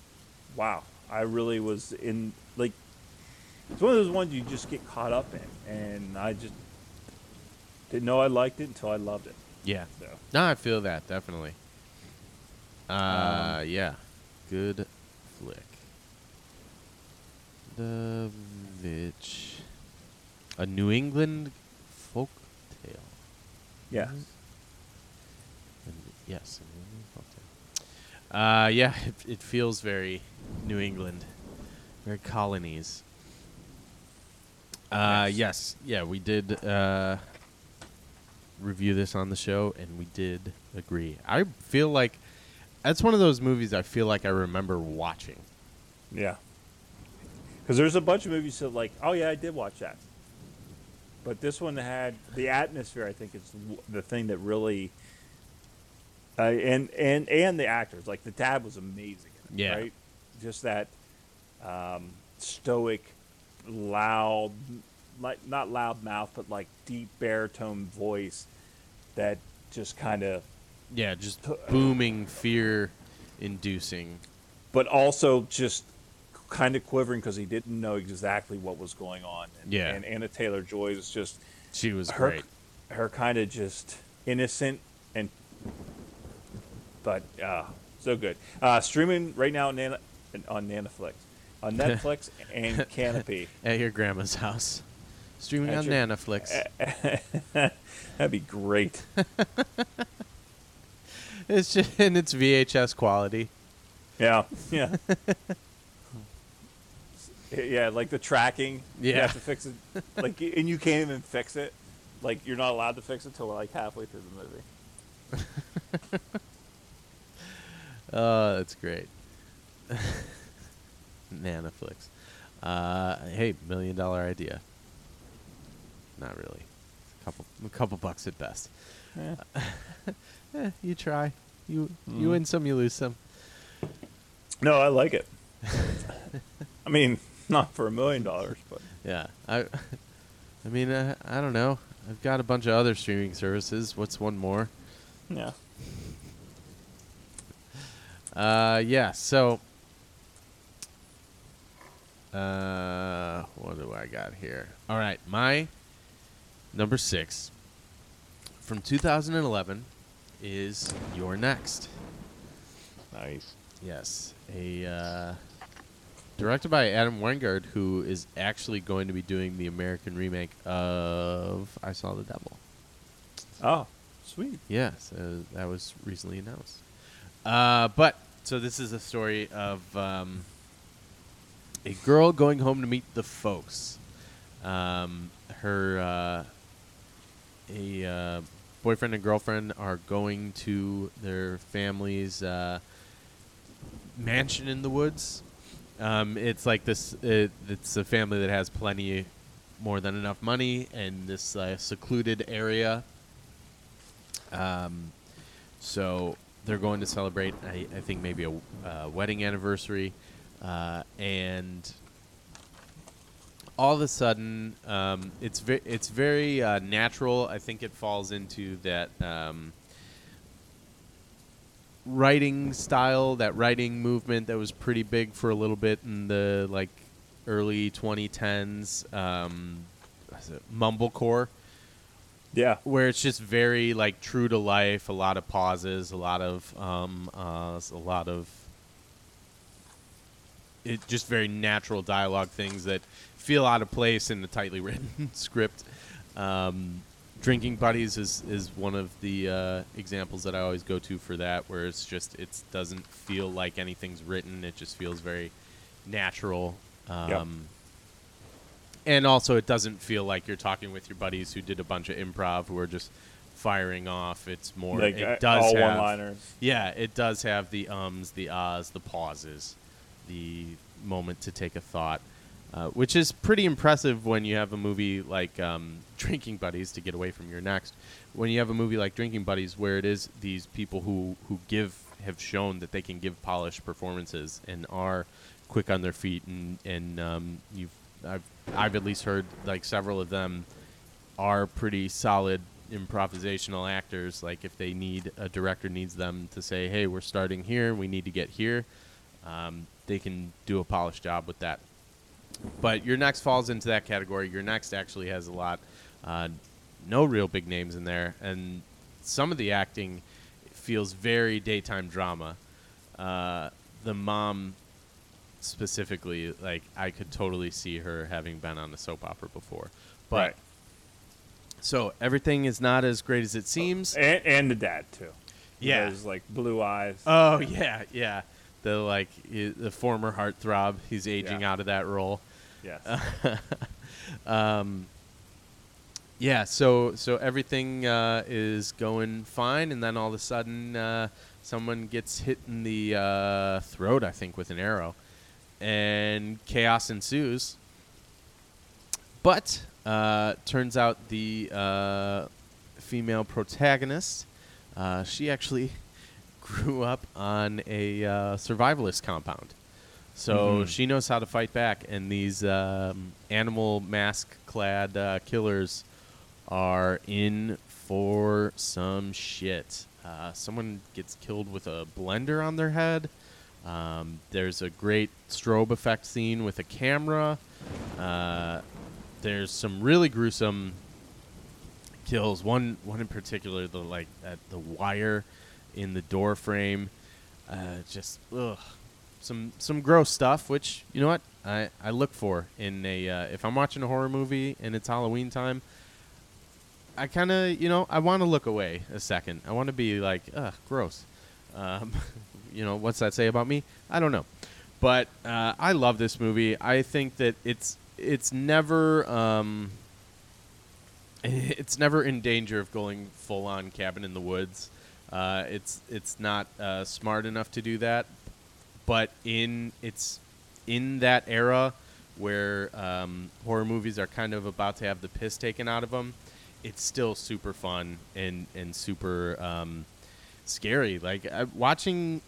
wow, I really was in like it's one of those ones you just get caught up in and I just didn't know I liked it until I loved it. Yeah. So No, I feel that definitely. Uh, yeah, good flick. The Witch, a New England folk tale. yeah. And yes, a New England folk tale. Uh, yeah, it, it feels very New England, very colonies. Uh, Yes. yes, yeah, we did uh, review this on the show, and we did agree. I feel like that's one of those movies I feel like I remember watching. Yeah. Because there's a bunch of movies that like, oh yeah, I did watch that. But this one had the atmosphere. I think is the thing that really, uh, and and and the actors. Like the dad was amazing. In it, Yeah. Right. Just that um, stoic, loud, like not loud mouth, but like deep baritone voice that just kind of Yeah, just booming, fear-inducing. but also just kind of quivering because he didn't know exactly what was going on. And, Yeah. and Anya Taylor-Joy is just She was her, great. her kind of just innocent and, but uh, so good. Uh, streaming right now on Nana, on Nanaflix, on Netflix and Kanopy. At your grandma's house, streaming At on your- Nanaflix. That'd be great. It's just and it's VHS quality. Yeah, yeah. Yeah, like the tracking. Yeah. You have to fix it. Like, and you can't even fix it. Like, you're not allowed to fix it till like halfway through the movie. Oh, that's great. Nanaflix. Uh, hey, million dollar idea. Not really. A couple, a couple bucks at best. Yeah. Eh, you try. You you Mm. win some, you lose some. No, I like it. I mean, not for a million dollars, but Yeah. I I mean, uh, I don't know. I've got a bunch of other streaming services. What's one more? yeah. Uh, yeah. So, uh, what do I got here? All right, my number six from 2011 is You're Next. Nice. Yes, a uh, directed by Adam Wingard, who is actually going to be doing the American remake of I Saw the Devil. Oh, sweet. Yeah, so that was recently announced. Uh, but so this is a story of um, a girl going home to meet the folks. Um, her uh, a uh, boyfriend and girlfriend are going to their family's uh, mansion in the woods. Um, it's like this. It, it's a family that has plenty more than enough money and this uh, secluded area um, so they're going to celebrate, I, I think, maybe a uh, wedding anniversary. Uh, and all of a sudden, um, it's, ve- it's very uh, natural. I think it falls into that um, writing style, that writing movement that was pretty big for a little bit in the like early 2010s. Um, it mumblecore Yeah. where it's just very like true to life. A lot of pauses, a lot of um, uh, a lot of it just very natural dialogue things that feel out of place in a tightly written script. Um, Drinking Buddies is, is one of the uh, examples that I always go to for that, where it's just it doesn't feel like anything's written. It just feels very natural. Um, Yep. And also, it doesn't feel like you're talking with your buddies who did a bunch of improv who are just firing off. It's more. Like it uh, does all have, one-liners. Yeah, it does have the ums, the ahs, the pauses, the moment to take a thought, uh, which is pretty impressive when you have a movie like um, Drinking Buddies to get away from you're next. When you have a movie like Drinking Buddies, where it is these people who who give have shown that they can give polished performances and are quick on their feet, and and um, you've I've I've at least heard like several of them are pretty solid improvisational actors. Like if they need a director needs them to say, "Hey, we're starting here. We need to get here," um, they can do a polished job with that. But you're next falls into that category. You're next actually has a lot, uh, no real big names in there, and some of the acting feels very daytime drama. Uh, the mom specifically, like I could totally see her having been on a soap opera before. But Right. so everything is not as great as it seems. And, and the dad too. Yeah. There's like blue eyes. Oh yeah, yeah. The like the former heartthrob, he's aging Yeah. out of that role. yes. Um, yeah, so so everything uh, is going fine, and then all of a sudden, uh, someone gets hit in the uh, throat, I think, with an arrow, and chaos ensues. But uh, turns out the uh, female protagonist, uh, she actually grew up on a uh, survivalist compound. So Mhm. she knows how to fight back, and these um, animal mask-clad uh, killers are in for some shit. Uh, someone gets killed with a blender on their head. Um, there's a great strobe effect scene with a camera. Uh, there's some really gruesome kills. One one in particular, the like at the wire in the door frame. Uh, just ugh, some some gross stuff. Which you know what I, I look for in a uh, if I'm watching a horror movie and it's Halloween time. I kind of you know I want to look away a second. I want to be like ugh gross. Um, you know what's that say about me? I don't know, but uh, I love this movie. I think that it's it's never um, it's never in danger of going full on cabin in the woods. Uh, it's it's not uh, smart enough to do that, but in it's in that era where um, horror movies are kind of about to have the piss taken out of them. It's still super fun and and super um, scary. Like uh, watching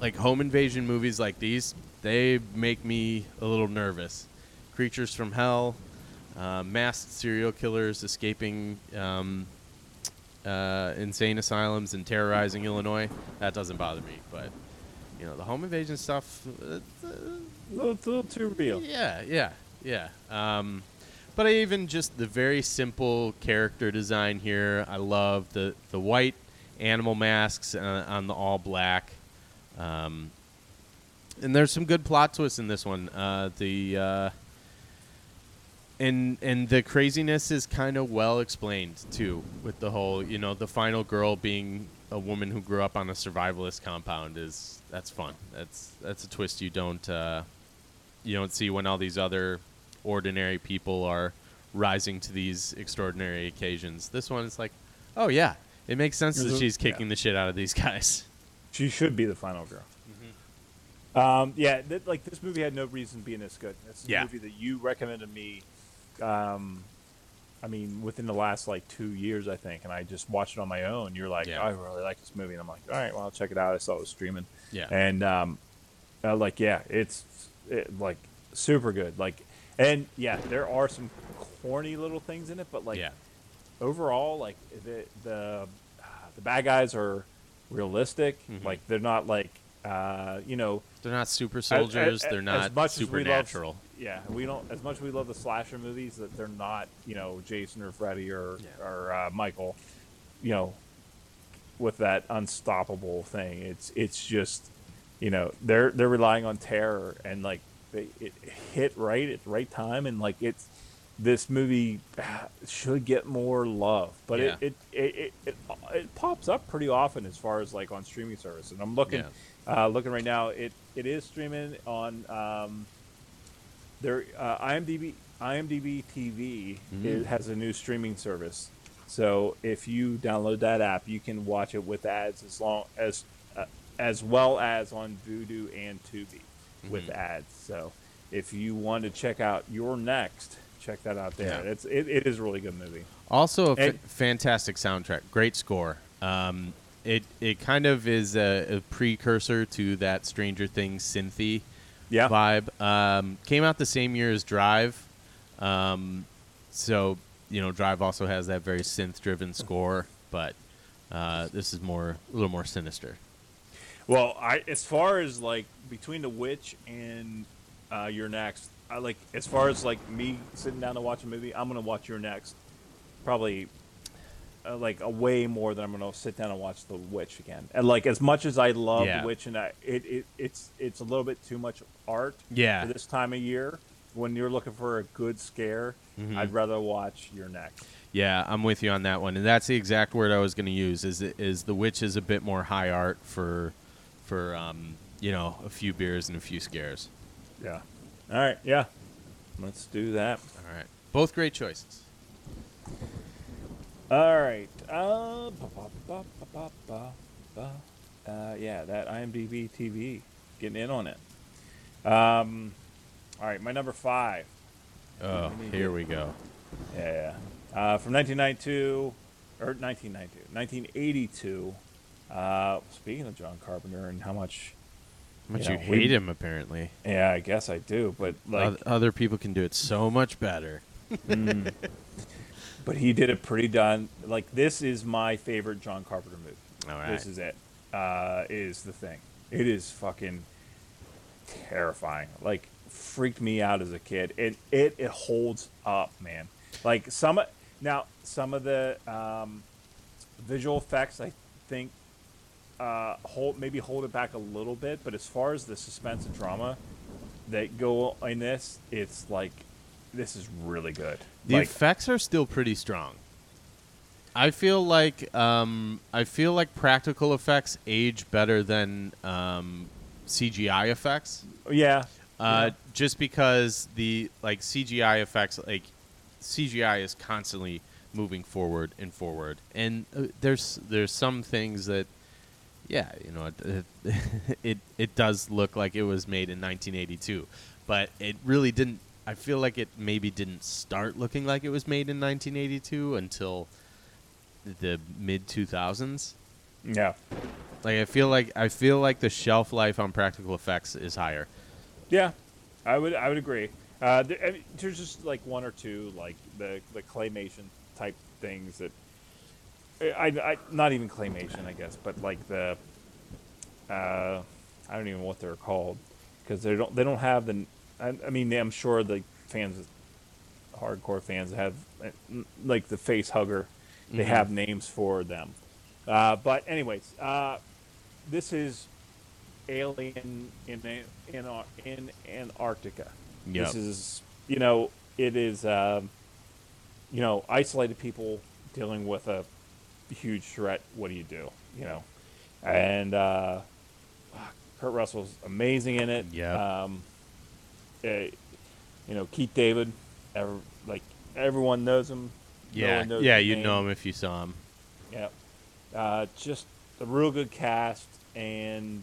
like home invasion movies like these, they make me a little nervous. Creatures from Hell, uh, masked serial killers escaping um, uh, insane asylums and terrorizing Illinois. That doesn't bother me, but you know the home invasion stuff. Uh, uh, a, little, it's a little too real. yeah, yeah, yeah. Um, but I even just the very simple character design here. I love the the white animal masks uh, on the all black. Um, and there's some good plot twists in this one. Uh, the uh, and and the craziness is kind of well explained too, with the whole you know the final girl being a woman who grew up on a survivalist compound is that's fun. That's that's a twist you don't uh, you don't see when all these other ordinary people are rising to these extraordinary occasions. This one is like, oh yeah, it makes sense There's that she's kicking yeah. the shit out of these guys. She should be the final girl. Mm-hmm. Um, yeah, th- like this movie had no reason being this good. It's a Yeah. movie that you recommended me. Um, I mean, within the last like two years, I think, and I just watched it on my own. You're like, Yeah. I really like this movie, and I'm like, all right, well, I'll check it out. I saw it was streaming, Yeah. and um, like, yeah, it's it, like super good. Like, and yeah, there are some corny little things in it, but like yeah. overall, like the the the bad guys are realistic. Mhm. Like they're not like uh, you know They're not super soldiers. as- They're not as much as we love- yeah, we don't as much as we love the slasher movies that they're not you know Jason or Freddy or Yeah. or uh, Michael, you know, with that unstoppable thing. It's it's just you know they're they're relying on terror and like they it hit right at the right time and like it's this movie should get more love, but Yeah. it, it, it, it it pops up pretty often as far as like on streaming service. And I'm looking, Yeah. Uh, looking right now, it it is streaming on um, their uh, IMDb IMDb TV. It has a new streaming service. So if you download that app, you can watch it with ads as long as uh, as well as on Vudu and Tubi with ads. So if you want to check out you're next, check that out there. Yeah. It's it, it is a really good movie. Also, a And- fantastic soundtrack, great score. Um, it it kind of is a, a precursor to that Stranger Things synthy Yeah. vibe. Um, came out the same year as Drive, um, so you know Drive also has that very synth-driven score, but uh, this is more a little more sinister. Well, I as far as like between the witch and uh, you're next, I like as far as like me sitting down to watch a movie, I'm gonna watch you're next, probably uh, like a way more than I'm gonna sit down and watch the witch again. And like as much as I love Yeah. the witch, and I, it, it it's it's a little bit too much art Yeah. for this time of year. When you're looking for a good scare, Mm-hmm. I'd rather watch you're next. Yeah, I'm with you on that one, and that's the exact word I was going to use. Is is the witch is a bit more high art for for um, you know a few beers and a few scares. Yeah. All right. Yeah. Let's do that. All right, both great choices. All right. Uh, ba, ba, ba. Uh, yeah, that IMDb TV getting in on it. Um, all right, my number five. Oh, here we go. Yeah, yeah. Uh, from 1992 or 1992, 1982. Uh, speaking of John Carpenter and how much, How much you we- hate him, apparently. yeah, I guess I do, but like, other people can do it so much better. but he did it pretty done. Like this is my favorite John Carpenter movie. All right. This is it. Uh, is the thing. It is fucking terrifying. Like freaked me out as a kid. It it it holds up, man. Like some now some of the um, visual effects, I think, uh, hold maybe hold it back a little bit. But as far as the suspense and drama that go in this, it's like this is really good. The like, effects are still pretty strong. I feel like um, I feel like practical effects age better than um, CGI effects. yeah, Uh, Yeah. Just because the like CGI effects, like CGI is constantly moving forward and forward, and uh, there's there's some things that, yeah, you know, it, it it does look like it was made in 1982, but it really didn't. I feel like it maybe didn't start looking like it was made in 1982 until the mid 2000s. yeah. Like I feel like I feel like the shelf life on practical effects is higher. Yeah, I would I would agree. Uh, there, I mean, there's just like one or two like the the claymation type things that I, I not even claymation I guess, but like the uh, I don't even know what they're called because they don't they don't have the I, I mean I'm sure the fans hardcore fans have uh, like the face hugger they Mhm. have names for them uh, but anyways uh, this is alien in in in Antarctica. Yep. This is you know it is um, you know isolated people dealing with a huge threat. What do you do? You know, and uh, Kurt Russell's amazing in it. Yeah. Um, eh, you know Keith David, ever, like everyone knows him. Yeah, one knows yeah, you'd name. know him if you saw him. Yeah. Uh, just a real good cast, and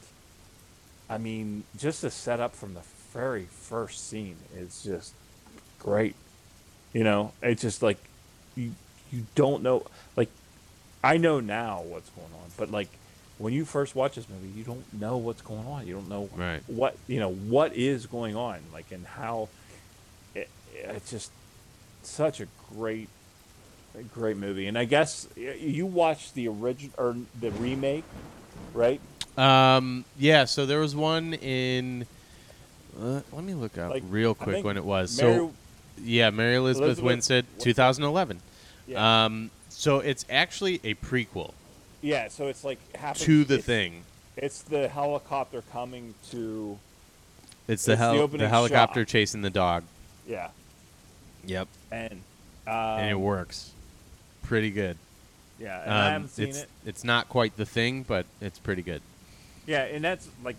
I mean, just the setup from the very first scene is just great. You know, it's just like you you don't know. Like, I know now what's going on, but like when you first watch this movie, you don't know what's going on. You don't know Right. what you know what is going on, like and how. It, it's just such a great a great movie, and I guess you watched the original or the remake, right? Um, yeah, so there was one in. Uh, let me look up Like, real quick when it was. Mary- so, yeah, Mary Elizabeth, Elizabeth Winstead, 2011. Yeah, Um, so it's actually a prequel yeah. So it's like to the it's, thing. It's the helicopter coming to It's the it's the the, opening helicopter shot. chasing the dog. yeah, Yep, and um, and it works pretty good. Yeah, and I Um, haven't seen it's it. it's not quite the thing, but it's pretty good. Yeah, and that's like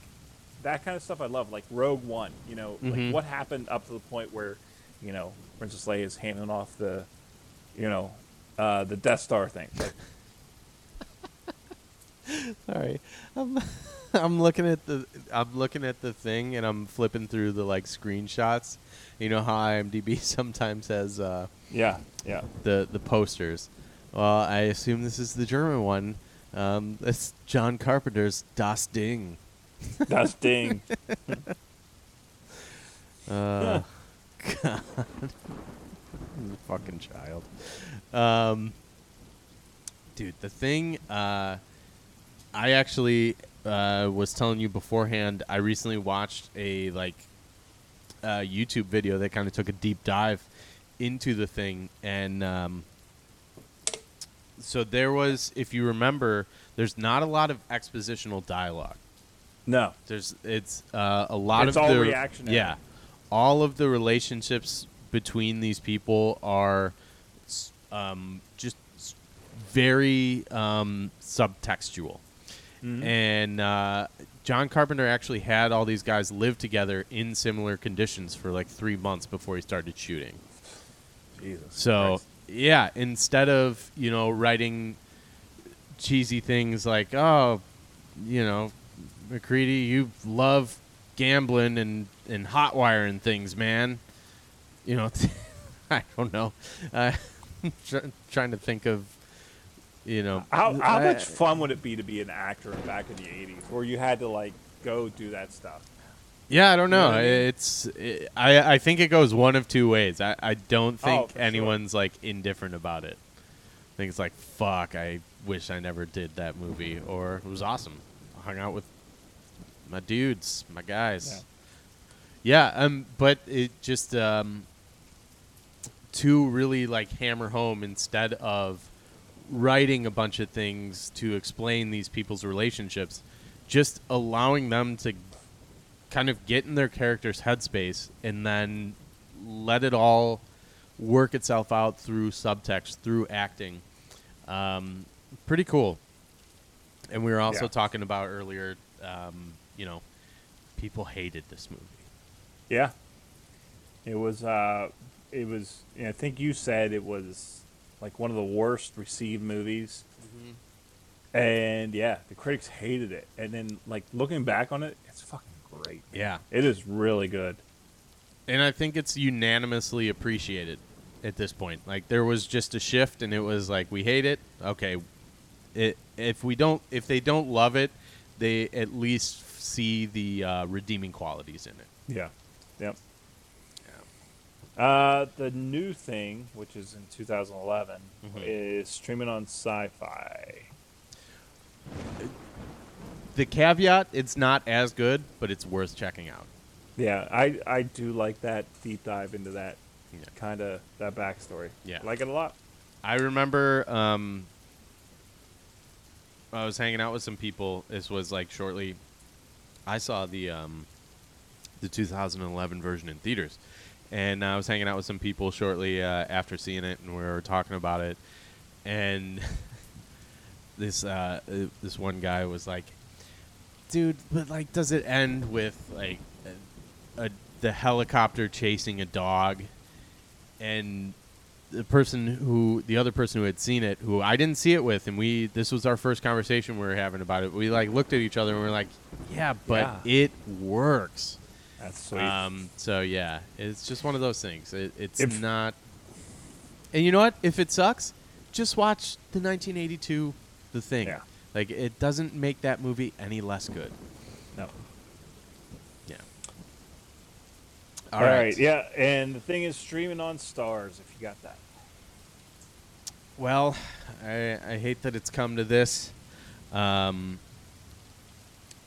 that kind of stuff I love, like Rogue One. You know, Mhm. like what happened up to the point where, you know, Princess Leia is handing off the, you know, uh, the Death Star thing. Like, Sorry, I'm I'm looking at the I'm looking at the thing and I'm flipping through the like screenshots. You know how IMDb sometimes has uh, yeah, yeah. the the posters. Well, I assume this is the German one. Um, it's John Carpenter's Das Ding. Das ding. Uh, God, fucking child. Um, dude, the thing. Uh, I actually uh, was telling you beforehand. I recently watched a like uh, YouTube video that kind of took a deep dive into the thing, and um, so there was, if you remember, there's not a lot of expositional dialogue. No. There's it's uh, a lot It's of all the reactionary. Yeah, all of the relationships between these people are um, just very um, subtextual. Mhm. And uh, John Carpenter actually had all these guys live together in similar conditions for like three months before he started shooting. Jesus. So Christ. yeah, instead of you know writing cheesy things like oh, you know, MacReady, you love gambling and and hot wiring things, man. You know, I don't know. Uh, trying to think of, you know, How how I- much fun would it be to be an actor back in the '80s, where you had to like go do that stuff? Yeah, I don't know. know I mean? It's it, I I think it goes one of two ways. I, I don't Oh, think sure. anyone's like indifferent about it. I think it's like fuck. I wish I never did that movie, or it was awesome. I hung out with my dudes, my guys. Yeah. um, but it just um, to really like hammer home instead of writing a bunch of things to explain these people's relationships, just allowing them to kind of get in their character's headspace and then let it all work itself out through subtext, through acting. Um, pretty cool. And we were also Yeah. talking about earlier, um, you know, people hated this movie. Yeah. It was. Uh, it was. I think you said it was like one of the worst received movies. And yeah, the critics hated it. And then, like looking back on it, it's fucking great. Yeah. It is really good. And I think it's unanimously appreciated at this point. Like there was just a shift, and it was like we hate it. Okay, it, if we don't, if they don't love it, they at least see the uh, redeeming qualities in it. Yeah. Yep. Uh, the new thing, which is in 2011, Mhm. is streaming on Syfy. The caveat: it's not as good, but it's worth checking out. Yeah, I I do like that deep dive into that Yeah. kind of that backstory. Yeah. I like it a lot. I remember um, I was hanging out with some people. This was like shortly. I saw the um, the 2011 version in theaters, and I was hanging out with some people shortly uh, after seeing it, and we were talking about it. And this uh, this one guy was like, "Dude, but like, does it end with like a, a the helicopter chasing a dog?" And the person who the other person who had seen it who I didn't see it with and we this was our first conversation we were having about it we like looked at each other and we are like yeah but it works That's sweet. um so yeah it's just one of those things it, it's If- not and you know what if it sucks just watch the 1982 the thing Yeah. like it doesn't make that movie any less good no. yeah All right. Yeah, and the thing is streaming on Starz. If you got that. Well, I, I hate that it's come to this, um,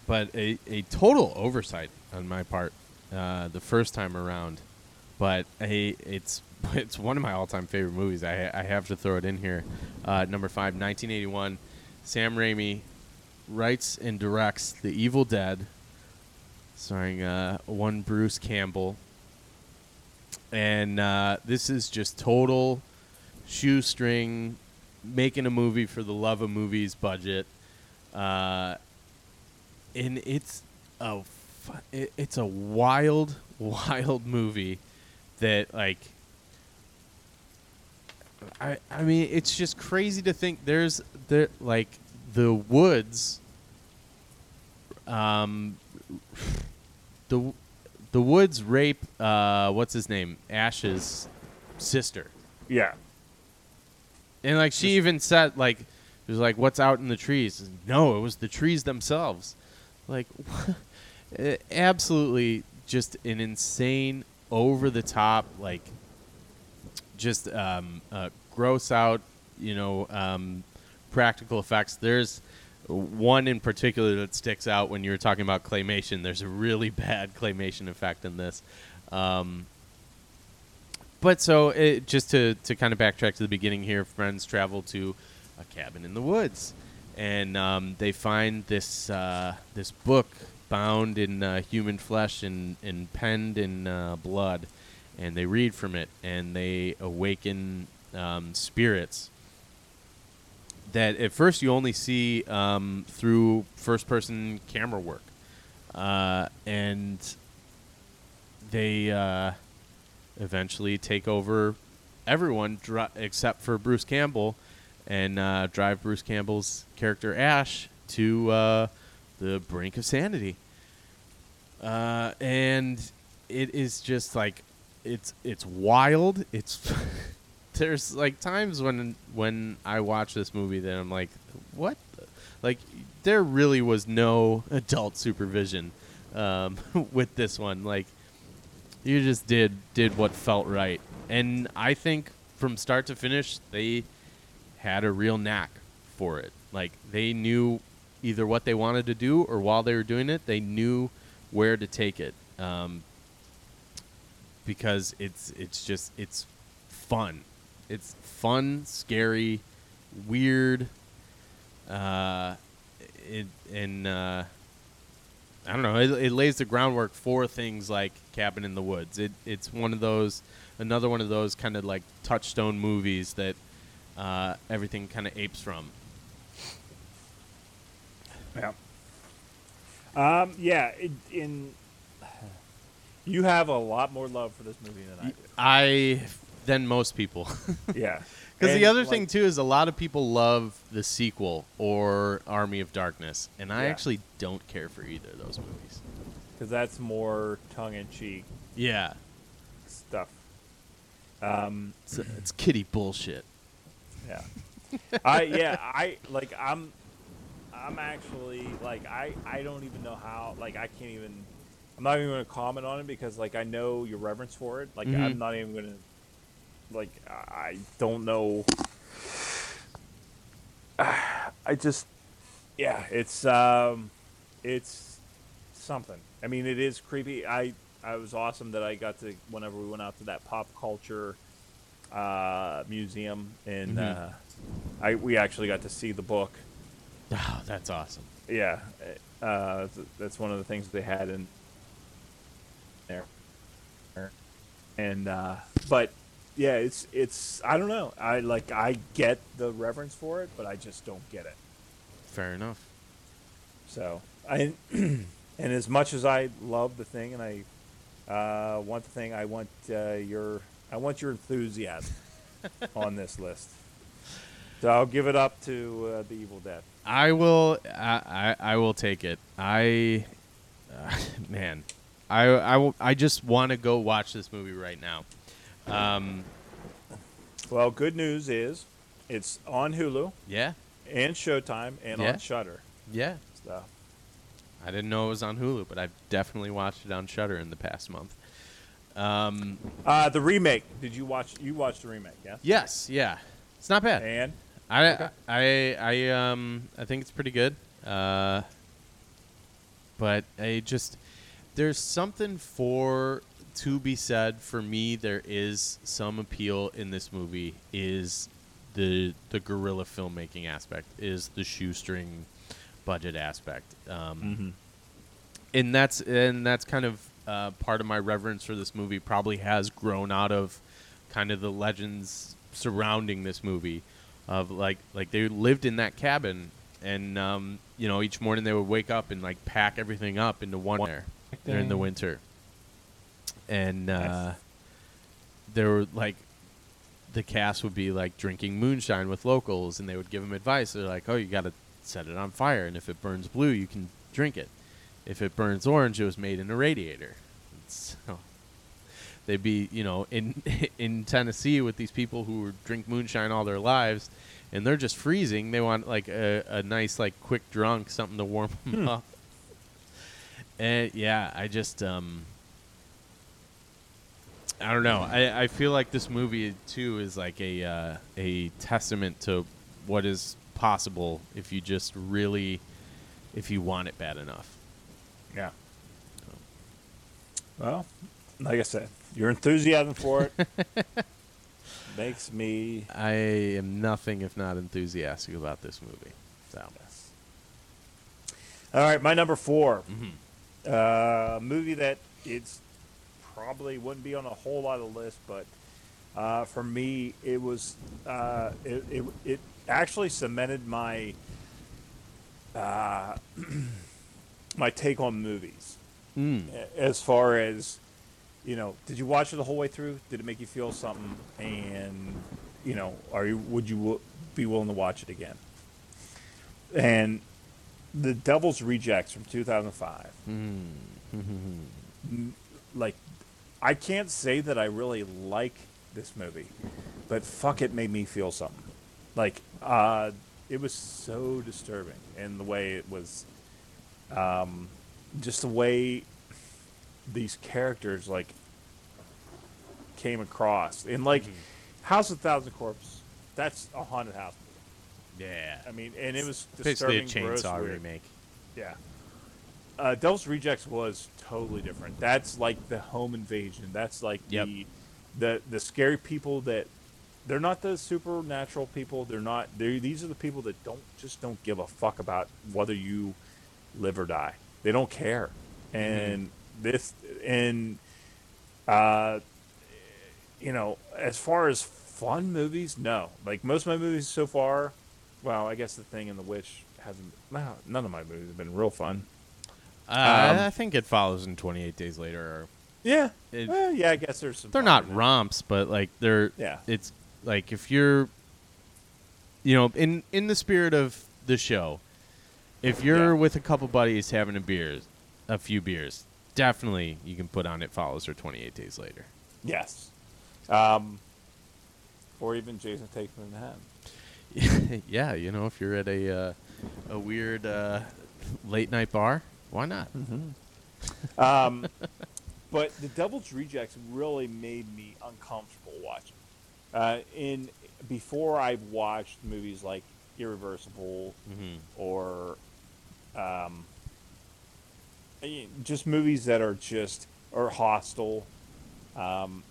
but a, a total oversight on my part uh, the first time around. But it's it's one of my all time favorite movies. I, I have to throw it in here. Uh, number five, 1981. Sam Raimi writes and directs The Evil Dead, starring uh, one Bruce Campbell. And uh, this is just total shoestring, making a movie for the love of movies budget. Uh, and it's a it, it's a wild wild movie that like I I mean it's just crazy to think there's there like the woods um the the woods rape uh what's his name? Ash's sister. Yeah. and like she even said like it was like what's out in the trees? No it was the trees themselves. Like eh, absolutely just an insane over the top like just um, uh, gross out you know um, practical effects. There's one in particular that sticks out when you were talking about claymation. There's a really bad claymation effect in this. Um, but so it, just to, to kind of backtrack to the beginning here, friends travel to a cabin in the woods, and um, they find this uh, this book bound in uh, human flesh and, and penned in uh, blood, and they read from it, and they awaken um, spirits that at first you only see um, through first person camera work, uh, and they. Uh, eventually take over everyone except for Bruce Campbell and uh, drive Bruce Campbell's character Ash to uh, the brink of sanity. Uh, and it is just like it's it's wild. It's there's like times when when I watch this movie that I'm like, what? the-" Like there really was no adult supervision um, with this one. Like you just did did what felt right and i think from start to finish they had a real knack for it like they knew either what they wanted to do or while they were doing it they knew where to take it um, because it's it's just it's fun it's fun scary weird uh, it, and uh, I don't know. It, it lays the groundwork for things like Cabin in the Woods. It it's one of those, another one of those kind of like touchstone movies that uh, everything kind of apes from. Yeah. Um, yeah. It, in you have a lot more love for this movie than I do. I than most people. yeah. Because the other like, thing too is a lot of people love the sequel or Army of Darkness, and I Yeah. actually don't care for either of those movies. because that's more tongue in cheek Yeah, stuff. Um, it's, it's kitty bullshit. yeah. I yeah I like I'm I'm actually like I I don't even know how like I can't even I'm not even going to comment on it because like I know your reverence for it. Like Mhm. I'm not even going to like I don't know. I just yeah, it's um it's something. I mean, it is creepy. I I was awesome that I got to whenever we went out to that pop culture uh, museum and Mhm. uh, I we actually got to see the book. Oh, that's awesome. Yeah, uh, that's one of the things they had in there. And uh, but yeah, it's it's I don't know. I like I get the reverence for it, but I just don't get it. Fair enough. So I and as much as I love the thing and I uh, want the thing, I want uh, your I want your enthusiasm on this list. So I'll give it up to uh, the Evil Dead. I will. I, I, I will take it. I, uh, man, I I, will, I just want to go watch this movie right now. Um, Well, good news is it's on Hulu yeah, and Showtime and Yeah. on Shudder. yeah. So I didn't know it was on Hulu, but I've definitely watched it on Shudder in the past month. Um, uh, the remake. Did you watch? You watched the remake? Yeah. yes, yeah, it's not bad. And I, Okay. I, I, um, I think it's pretty good. Uh, but I just there's something for to be said for me. There is some appeal in this movie. Is the the guerrilla filmmaking aspect? Is the shoestring budget aspect? Um, and that's and that's kind of uh, part of my reverence for this movie. Probably has grown out of kind of the legends surrounding this movie of like like they lived in that cabin and um, you know each morning they would wake up and like pack everything up into one there during the winter, and uh, were like the cast would be like drinking moonshine with locals, and they would give them advice. They're like, "Oh, you got to set it on fire, and if it burns blue, you can drink it. If it burns orange, it was made in a radiator." So they'd be, you know, in in Tennessee with these people who drink moonshine all their lives, and they're just freezing. They want like a, a nice, like quick drunk, something to warm them up. And yeah, I just um, I don't know. I, I feel like this movie too is like a uh, a testament to what is possible if you just really if you want it bad enough. Yeah. Well, like I said, your enthusiasm for it makes me. I am nothing if not enthusiastic about this movie. So All right, my number 4 Mhm. Uh, a movie that it's probably wouldn't be on a whole lot of lists, but uh, for me, it was uh, it, it it actually cemented my uh, my take on movies. mm. as far as you know did you watch it the whole way through? Did it make you feel something? And you know are you would you wi- be willing to watch it again? And the devil's rejects from 2005 Mm. like i can't say that i really like this movie but fuck it made me feel something. Like uh it was so disturbing and the way it was um just the way these characters like came across and like house of thousand Corpses. that's a haunted house yeah, i mean and it was basically a disturbing gross, chainsaw weird. remake. Yeah. Uh, Devil's Rejects was totally different. That's like the home invasion. That's like Yep. the the the scary people that they're not the supernatural people. They're not. They these are the people that don't just don't give a fuck about whether you live or die. They don't care. And this and uh, you know, as far as fun movies, no. Like most of my movies so far, well, I guess the thing and the witch hasn't. No, none of my movies have been real fun. Uh, Um, I think it follows in 28 Days Later. Or Yeah, It- well, yeah. I guess there's some. they're not romps, but like they're. Yeah. It's like if you're, you know, in in the spirit of the show, if you're Yeah. with a couple buddies having a beers, a few beers, definitely you can put on It Follows or 28 Days Later. Yes. Um, or even Jason Takes Manhattan. yeah, you know, if you're at a uh, a weird uh, late night bar, why not? Um, but the Devil's Rejects really made me uncomfortable watching. Uh, in before I've watched movies like Irreversible Mhm. or um, just movies that are just or Hostel. Um,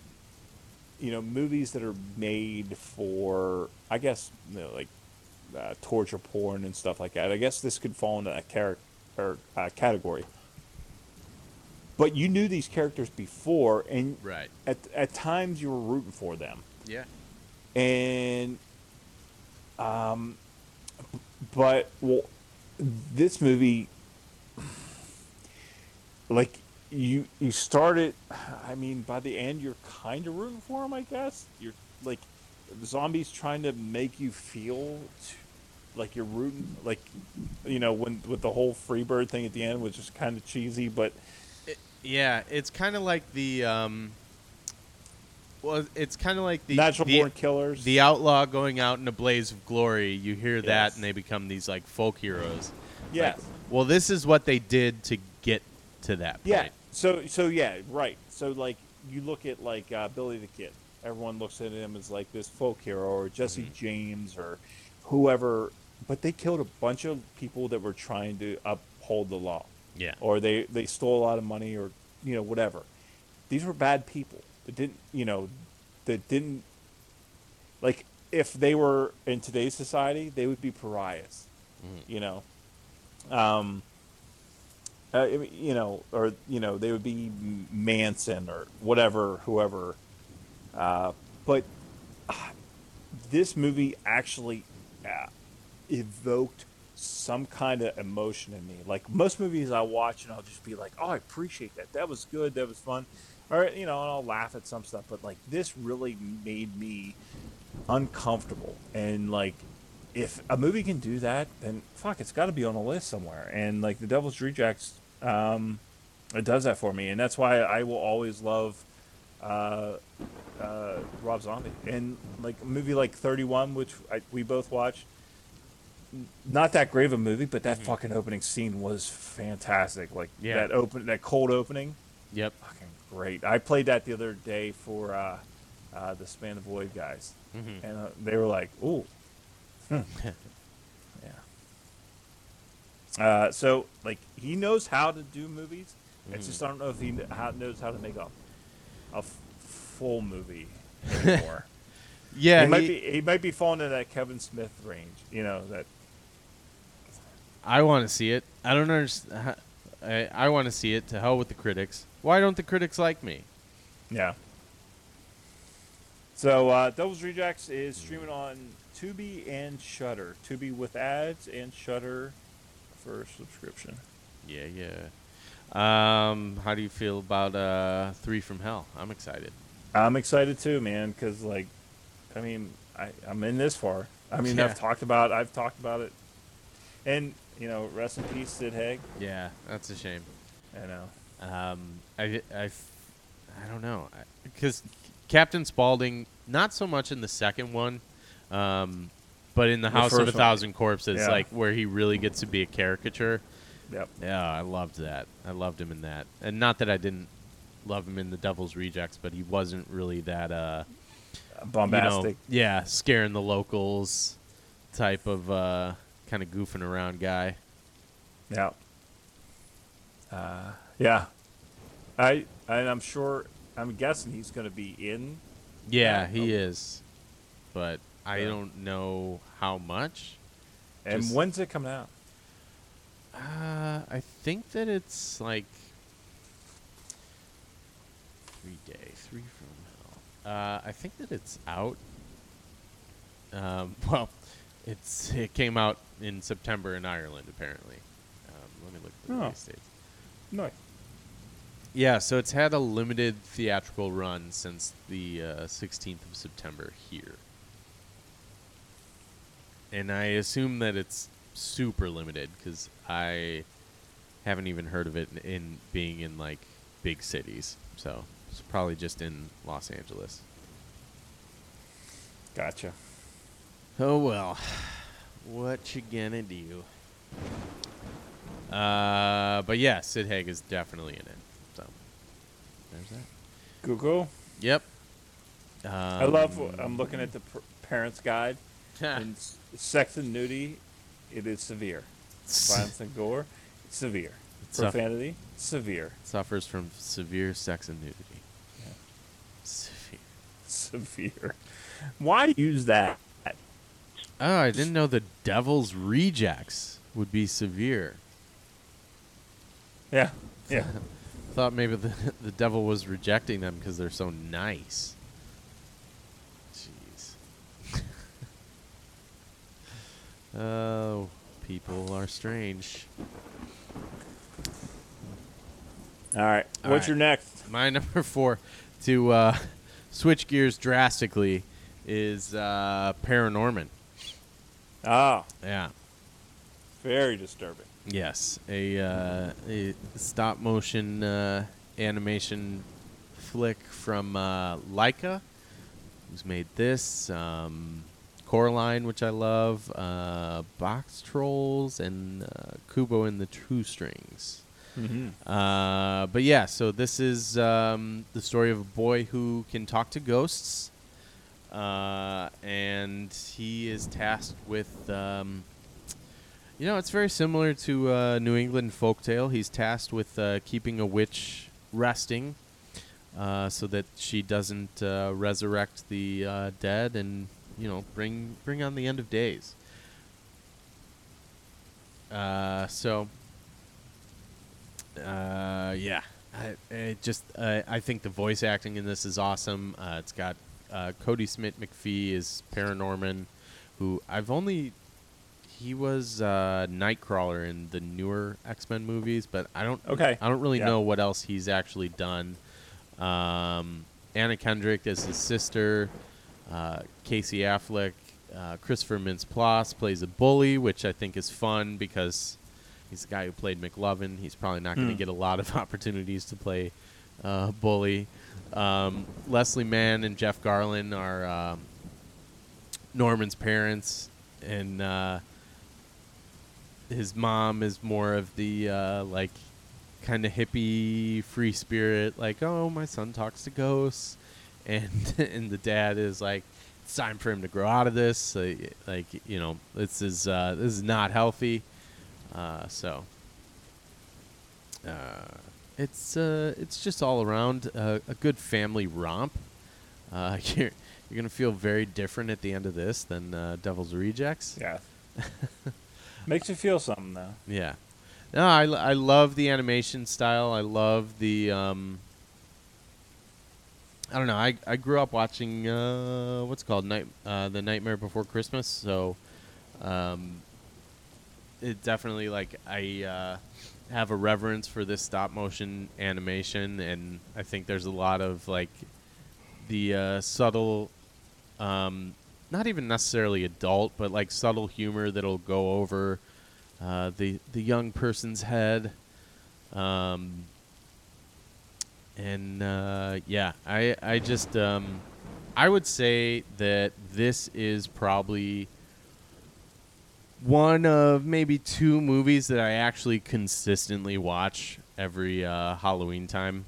you know, movies that are made for, I guess, you know, like uh, torture porn and stuff like that. I guess this could fall into that char- or, uh, category. But you knew these characters before, and Right. at at times you were rooting for them Yeah. and um but well this movie like you you started i mean by the end you're kind of rooting for him i guess you're like the zombies trying to make you feel t- like you're rooting like you know when with the whole freebird thing at the end was just kind of cheesy but Yeah, it's kind of like the um. Well, it's kind of like the natural the, born killers the outlaw going out in a blaze of glory. You hear that, and they become these like folk heroes. yes Like, well, this is what they did to to that Yeah. point. So so yeah, right. So like you look at like uh, Billy the Kid. Everyone looks at him as like this folk hero or Jesse Mm-hmm. James or whoever, but they killed a bunch of people that were trying to uphold the law, Yeah. or they they stole a lot of money or you know whatever. These were bad people that didn't you know that didn't like if they were in today's society they would be pariahs, Mm-hmm. you know. Um, uh, you know, or you know, they would be Manson or whatever, whoever. Uh, but uh, this movie actually uh, evoked some kind of emotion in me. Like most movies I watch, and I'll just be like, "Oh, I appreciate that. That was good. That was fun," or you know, and I'll laugh at some stuff. But like this really made me uncomfortable, and like if a movie can do that, then fuck, it's got to be on a list somewhere. And like The Devil's Rejects, um, it does that for me, and that's why I will always love uh, uh, Rob Zombie. And like a movie like Thirty One, which I, we both watched, not that great of a movie, but that fucking opening scene was fantastic. Like Yeah. that open, that cold opening, Yep. fucking great. I played that the other day for uh, uh, the Span the Void guys, Mhm. and uh, they were like, "Ooh." Hmm. Uh, so like he knows how to do movies. It's just I don't know if he kn- how, knows how to make a a f- full movie anymore. Yeah. he might he- be he might be falling in that Kevin Smith range. You know that. I want to see it. I don't understand. I, I want to see it. To hell with the critics. Why don't the critics like me? Yeah. So uh, Devil's Rejects is streaming on Tubi and Shudder. Tubi with ads and Shudder for subscription. Yeah, yeah. Um, how do you feel about uh Three from Hell? I'm excited. I'm excited too, man, because like, I mean, I, I'm in this far. I mean, Yeah. I've talked about I've talked about it, and you know, rest in peace, Sid Haig. Yeah, that's a shame. I know. Um, I, I, I don't know, because Captain Spaulding, not so much in the second one, um, but in the, The House of a one. Thousand Corpses, Yeah. like where he really gets to be a caricature. Yep. Yeah, I loved that. I loved him in that, and not that I didn't love him in the Devil's Rejects, but he wasn't really that uh, you know, Bombastic. yeah, scaring the locals type of uh, kind of goofing around guy. Yeah. Uh, yeah. I and I'm sure. I'm guessing he's going to be in. Yeah, Yeah. he is, but I don't know how much. And Just- when's it coming out? Uh, I think that it's like three day, three from hell. Uh, I think that it's out. Um, well, it's it came out in September in Ireland apparently. Um, let me look at the Oh. release dates. No. Yeah, so it's had a limited theatrical run since the uh, 16th of September here. And I assume that it's super limited because I haven't even heard of it in, in being in like big cities. So it's probably just in Los Angeles. Gotcha. Oh well, what you gonna do? Uh, but yeah, Sid Haig is definitely in it. So there's that. Google. Yep. Um, I love. I'm looking at the pr- parents' guide. in sex and nudity, it is severe. Violence and gore, severe. Suff- Profanity, severe. suffers from severe sex and nudity. Yeah. Severe. Severe. Why use that? Oh, I didn't know the Devil's Rejects would be severe. Yeah. Yeah. Thought maybe the the devil was rejecting them because they're so nice. Oh, people are strange. All right. All What's right. your next? My number four to uh, switch gears drastically is uh, Paranorman. Oh. Yeah. very disturbing. Yes, a, uh, a stop motion uh, animation flick from uh, Laika, who's made this, um, Coraline, which I love, uh, Boxtrolls, and uh, Kubo and the Two Strings. Mm-hmm. Uh, but yeah, so this is um, the story of a boy who can talk to ghosts, uh, and he is tasked with. Um, you know, it's very similar to uh, New England folktale. He's tasked with uh, keeping a witch resting, uh, so that she doesn't uh, resurrect the uh, dead and you know bring bring on the end of days. Uh, so uh, yeah, I, I just uh, I think the voice acting in this is awesome. Uh, it's got uh, Kodi Smit-McPhee is Paranorman, who I've only he was uh, Nightcrawler in the newer X Men movies, but I don't. Okay. I don't really Yeah. know what else he's actually done. Um, Anna Kendrick is his sister. Uh, Casey Affleck, uh, Christopher Mintz-Plasse plays a bully, which I think is fun because he's the guy who played McLovin. He's probably not going to Hmm. get a lot of opportunities to play uh, bully. Um, Leslie Mann and Jeff Garlin are um, Norman's parents, and uh, his mom is more of the uh, like kind of hippie free spirit, like oh my son talks to ghosts, and and the dad is like it's time for him to grow out of this, like you know this is uh, this is not healthy, uh, so. Uh, it's uh, it's just all around a good family romp. Uh, you're you're gonna feel very different at the end of this than uh, Devil's Rejects. Yeah. Makes you feel something though. Yeah. No, I, I love the animation style. I love the um I don't know. I, I grew up watching uh what's called night uh the Nightmare Before Christmas, so um it definitely like I uh have a reverence for this stop motion animation and I think there's a lot of like the uh subtle um not even necessarily adult, but like subtle humor that'll go over uh, the the young person's head. Um, and uh, yeah, I I just um, I would say that this is probably one of maybe two movies that I actually consistently watch every uh, Halloween time.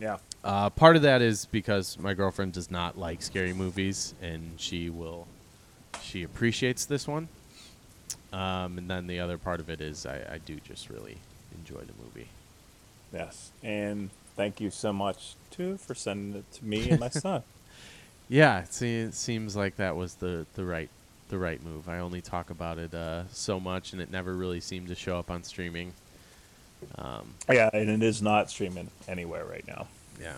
Yeah. Uh, part of that is because my girlfriend does not like scary movies, and she will, she appreciates this one. Um, and then the other part of it is I, I do just really enjoy the movie. Yes. And thank you so much too for sending it to me and my son. Yeah, it, se- it seems like that was the, the right the right move. I only talk about it uh, so much, and it never really seemed to show up on streaming. Um, Yeah, and it is not streaming anywhere right now. yeah.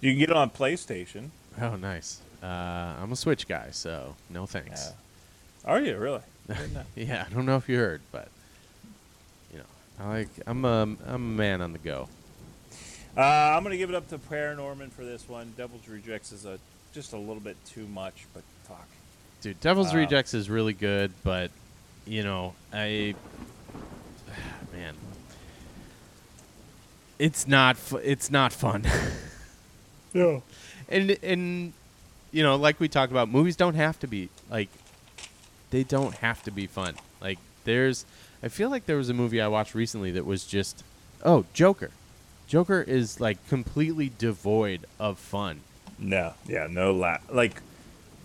You can get it on PlayStation. Oh, nice. Uh, I'm a Switch guy, so no thanks. Are you really? I didn't know. Yeah, I don't know if you heard, but you know, I like I'm a I'm a man on the go. Uh, I'm gonna give it up to Paranorman for this one. Devil's Rejects is a just a little bit too much, but fuck. Dude, Devil's Wow. Rejects is really good, but you know, I man, it's not fu- it's not fun. Yeah. and and you know, like we talked about, movies don't have to be like they don't have to be fun. Like there's I feel like there was a movie I watched recently that was just oh, Joker. Joker is like completely devoid of fun. No. Yeah. No la. Like.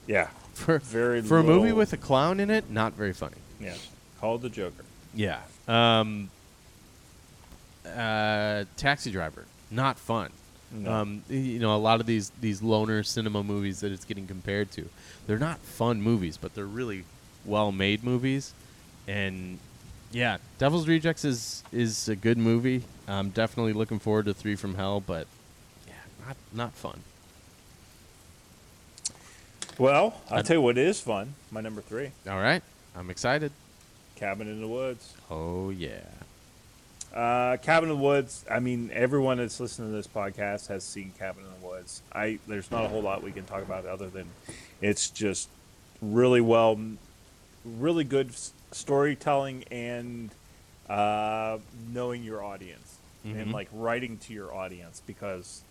Yeah. For Very for a movie with a clown in it, not very funny. Yeah. Called the Joker. Yeah. Um uh Taxi Driver, not fun. No. Um, you know, a lot of these these loner cinema movies that it's getting compared to, they're not fun movies, but they're really well made movies. And yeah, Devil's Rejects is is a good movie. I'm definitely looking forward to Three from Hell, but yeah, not not fun. Well, I'll tell you what is fun. My number three, All right, I'm excited. Cabin in the Woods. Oh yeah, Uh, Cabin in the Woods. I mean, everyone that's listening to this podcast has seen Cabin in the Woods. I there's not a whole lot we can talk about other than it's just really well, really good storytelling and uh, knowing your audience and Mhm. like writing to your audience because,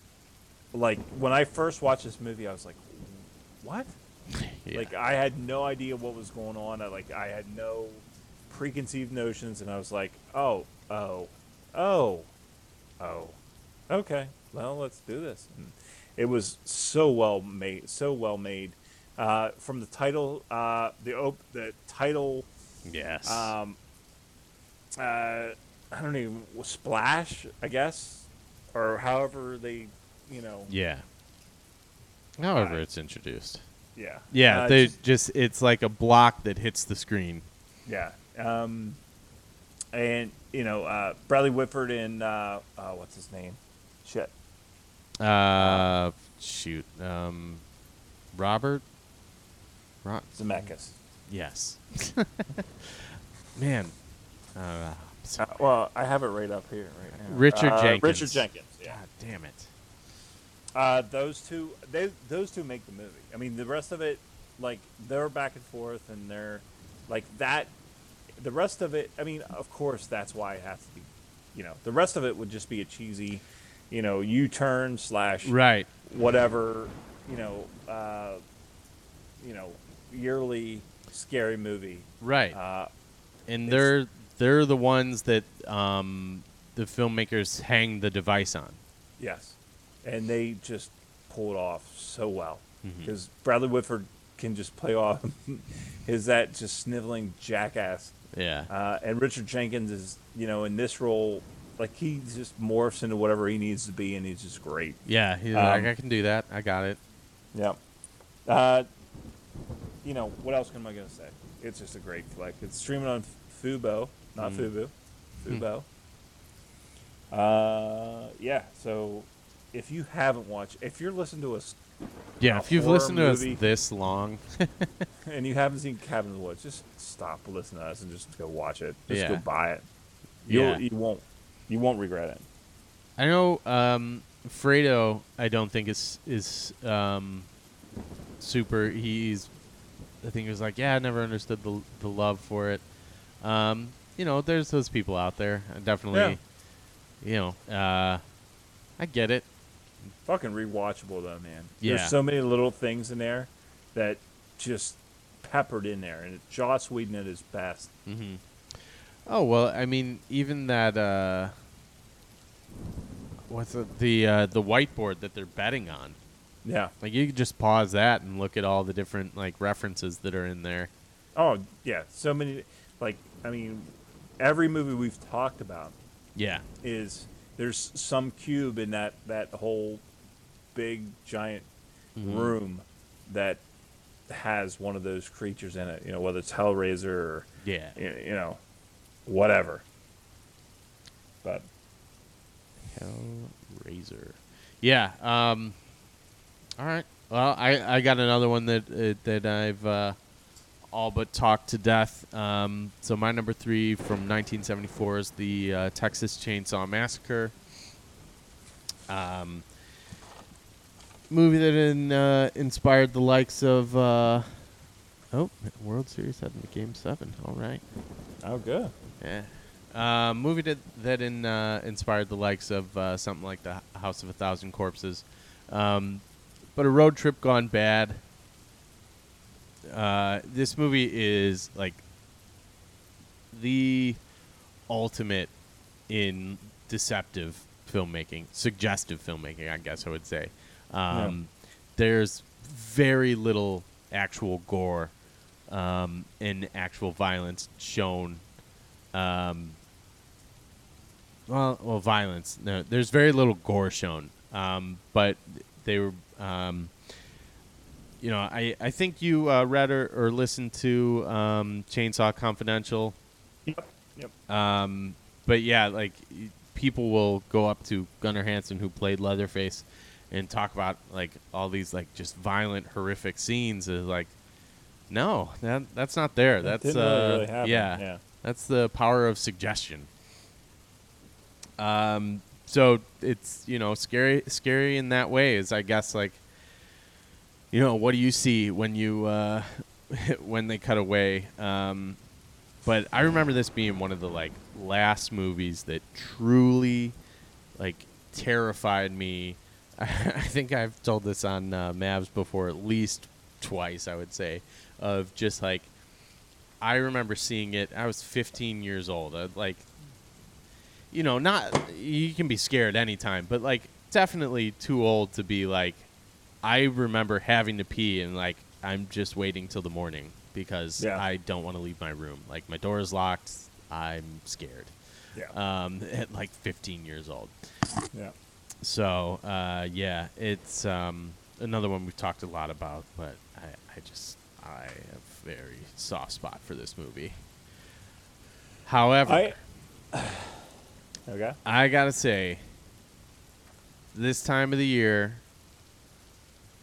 like, when I first watched this movie, I was like, what? yeah. Like I had no idea what was going on. I like I had no preconceived notions, and I was like, oh, oh, oh, oh, okay. Well, let's do this. And it was so well made, so well made. Uh, from the title, uh, the op- the title, yes, um, uh, I don't even splash, I guess, or however they, you know, yeah. However, uh, it's introduced. yeah, Yeah, Uh, they just- just it's like a block that hits the screen. Yeah. Um, and you know, uh, Bradley Whitford and uh, uh, what's his name? Shit. Uh, shoot. Um, Robert. Ro- Zemeckis. Yes. Man. Uh, so- Uh, well, I have it right up here right now. Richard Uh, Jenkins. Richard Jenkins. Yeah. God damn it. Uh, those two, they those two make the movie. I mean, the rest of it, like they're back and forth, and they're like that. The rest of it, I mean, of course, that's why it has to be. You know, the rest of it would just be a cheesy, you know, U-turn slash Right. whatever, you know, uh, you know, yearly scary movie. Right. Uh, and they're they're the ones that um, the filmmakers hang the device on. Yes, and they just pull it off so well because Bradley Whitford can just play off his that just sniveling jackass, Yeah. uh, and Richard Jenkins is you know in this role like he just morphs into whatever he needs to be, and he's just great. yeah. He's um, like, I can do that. I got it. Yeah. Uh, you know what else am I gonna say? It's just a great flick. It's streaming on Fubo, not Mm. Fubu, Hmm. Fubo. Uh, yeah. So if you haven't watched, if you're listening to us Yeah. If you've listened to us this long, and you haven't seen Cabin in the Woods, just stop listening to us and just go watch it. Just Yeah. go buy it. You'll, Yeah. You won't. You won't regret it. I know um, Fredo. I don't think is is um, super. He's. I think he was like, yeah, I never understood the the love for it. Um, you know, there's those people out there. I definitely. You know, uh, I get it. Fucking rewatchable though, man. Yeah. There's so many little things in there that just peppered in there, and it's Joss Whedon at his best. hmm Oh well, I mean, even that. Uh, what's the the, uh, the whiteboard that they're betting on? Yeah. Like you could just pause that and look at all the different like references that are in there. Oh yeah. So many. Like I mean, every movie we've talked about Yeah. is there's some cube in that that whole big giant Mhm. room that has one of those creatures in it. You know, whether it's Hellraiser or Yeah. you know, whatever. But Hellraiser. Yeah. Um. All right. Well, I I got another one that uh, that I've uh, all but talked to death. Um. So my number three from 1974 is the uh, Texas Chainsaw Massacre. Um. Movie that in, uh, inspired the likes of. Uh, oh, World Series heading to Game Seven. All right. oh, good. Yeah. Uh, movie that that in, uh, inspired the likes of uh, something like the House of a Thousand Corpses, um, but a road trip gone bad. Uh, this movie is like the ultimate in deceptive filmmaking, suggestive filmmaking. I guess I would say. Um, There's very little actual gore um, and actual violence shown um, well, well, violence. No, there's very little gore shown. Um, but they were, um, you know, I, I think you uh, read or, or listened to um, Chainsaw Confidential. Yep. Yep. Um, but yeah, like people will go up to Gunnar Hansen, who played Leatherface, and talk about like all these like just violent, horrific scenes. Is like, no, that that's not there. That That's really, uh, really happen. yeah, Yeah. that's the power of suggestion. Um, so it's you know scary, scary in that way. Is I guess like, you know, what do you see when you uh, when they cut away? Um, but I remember this being one of the like last movies that truly like terrified me. I think I've told this on uh, Mavs before at least twice. I would say of just like I remember seeing it. I was 15 years old. I, like, you know, not you can be scared anytime, but like definitely too old to be like. I remember having to pee and like I'm just waiting till the morning because Yeah. I don't want to leave my room. Like my door is locked. I'm scared. Yeah. Um, at like 15 years old. yeah. So uh, yeah, it's um, another one we've talked a lot about, but I, I just I have a very soft spot for this movie. However, I. Okay. I gotta say, this time of the year,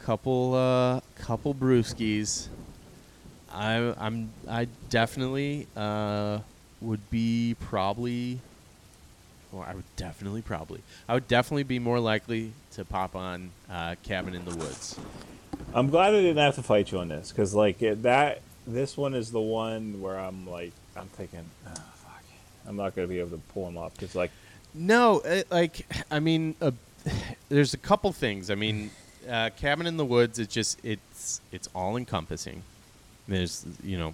couple uh, couple brewskis, I I'm I definitely uh, would be probably. Well, I would definitely probably. I would definitely be more likely to pop on uh, Cabin in the Woods. I'm glad I didn't have to fight you on this because like it, that. This one is the one where I'm like I'm thinking, oh, fuck, I'm not gonna be able to pull him up because like No, it, like I mean, uh, there's a couple things. I mean, uh, Cabin in the Woods. It's just it's it's all encompassing. There's you know,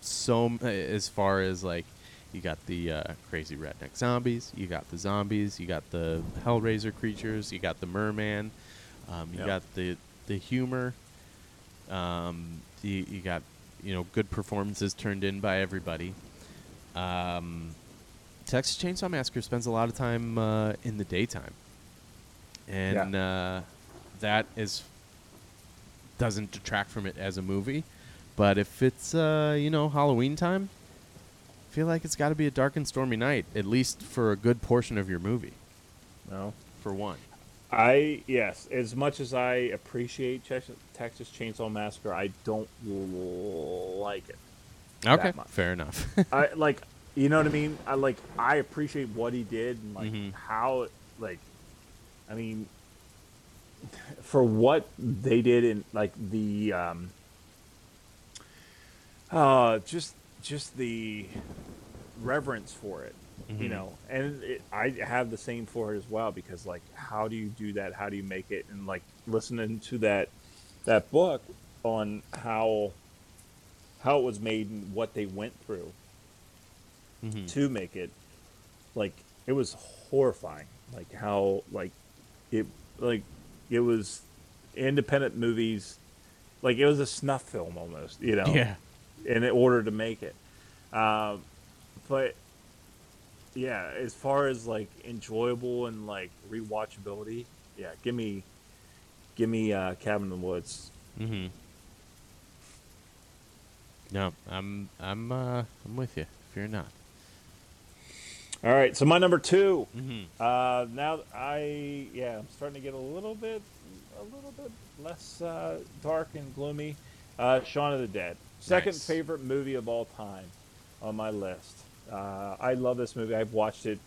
so m- as far as like you got the uh, crazy redneck zombies, you got the zombies, you got the Hellraiser creatures, you got the merman, um, you Yep. got the the humor. Um, you, you got you know good performances turned in by everybody. Um, Texas Chainsaw Massacre spends a lot of time uh, in the daytime, and uh, that is doesn't detract from it as a movie. But if it's uh, you know Halloween time, I feel like it's got to be a dark and stormy night, at least for a good portion of your movie. no. For one, I yes, as much as I appreciate Tex- Texas Chainsaw Massacre, I don't l- like it. Okay, fair enough. I like, you know what I mean. I like, I appreciate what he did and like Mhm. how, like, I mean, for what they did in like the, um, uh, just just the reverence for it, you Mhm. know. And it, I have the same for it as well because like, how do you do that? How do you make it? And like listening to that that book on how how it was made and what they went through Mhm. to make it like it was horrifying like how like it like it was independent movies like it was a snuff film almost you know Yeah. in order to make it um but yeah as far as like enjoyable and like rewatchability yeah give me give me uh cabin in the woods Mm-hmm. No, I'm I'm uh, I'm with you. Fear not. all right so my number 2 Mm-hmm. Uh, now I yeah, I'm starting to get a little bit, a little bit less uh, dark and gloomy. Uh, Shaun of the Dead, second Nice. favorite movie of all time on my list. Uh, I love this movie. I've watched it.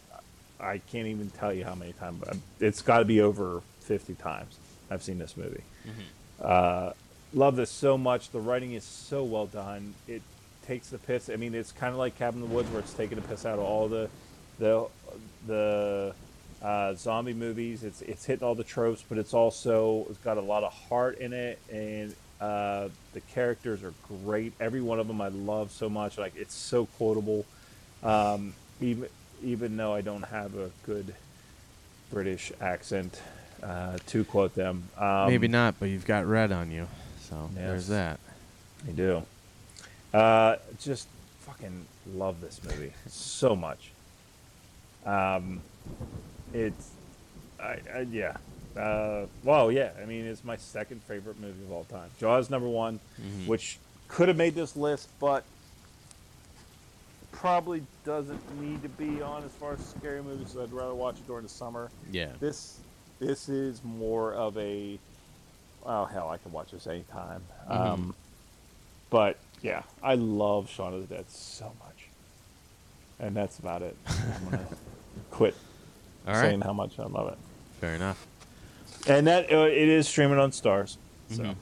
I can't even tell you how many times. but It's got to be over 50 times. I've seen this movie. Uh, love this so much. The writing is so well done. It takes the piss. I mean, it's kind of like Cabin in the Woods, where it's taking the piss out of all the the the uh, zombie movies. It's it's hitting all the tropes, but it's also it's got a lot of heart in it, and uh, the characters are great. Every one of them I love so much. Like it's so quotable. Um, even even though I don't have a good British accent uh, to quote them. Um, Maybe not, but you've got red on you, so there's that. I do. Uh, just fucking love this movie so much. Um, it's, I, I yeah. Uh, well, yeah. I mean, it's my second favorite movie of all time. Jaws number one, Mhm. which could have made this list, but probably doesn't need to be on as far as scary movies. I'd rather watch it during the summer. Yeah. This this is more of a oh hell, I can watch this anytime. Mhm. Um, but yeah, I love Shaun of the Dead so much, and that's about it. I'm gonna quit All right. saying how much I love it. Fair enough. And that uh, it is streaming on Starz. So Mhm.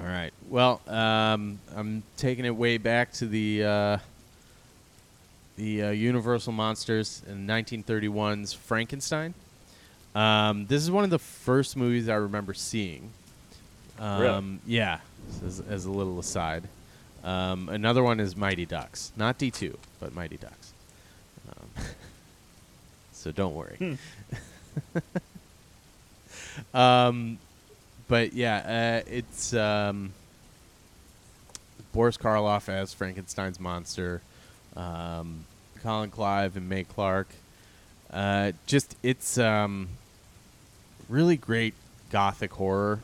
All right. Well, um, I'm taking it way back to the uh, the uh, Universal monsters in 1931's Frankenstein. Um, this is one of the first movies I remember seeing. Um, Yeah, as, as a little aside. Um, another one is Mighty Ducks, not D2, but Mighty Ducks. Um, so don't worry. um, but yeah, uh, it's um, Boris Karloff as Frankenstein's monster, um, Colin Clive and Mae Clarke. Uh, just it's um, really great gothic horror.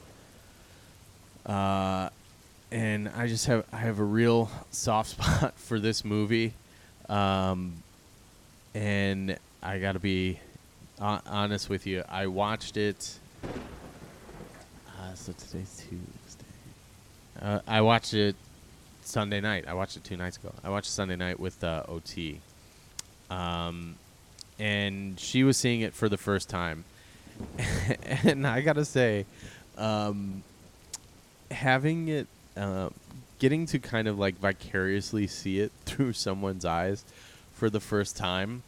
Uh, and I just have I have a real soft spot for this movie, um, and I got to be hon- honest with you. I watched it. Uh, so today's Tuesday. Uh, I watched it Sunday night. I watched it two nights ago. I watched Sunday night with uh, OT. Um, and she was seeing it for the first time. And I gotta say, um, having it, uh, getting to kind of like vicariously see it through someone's eyes for the first time,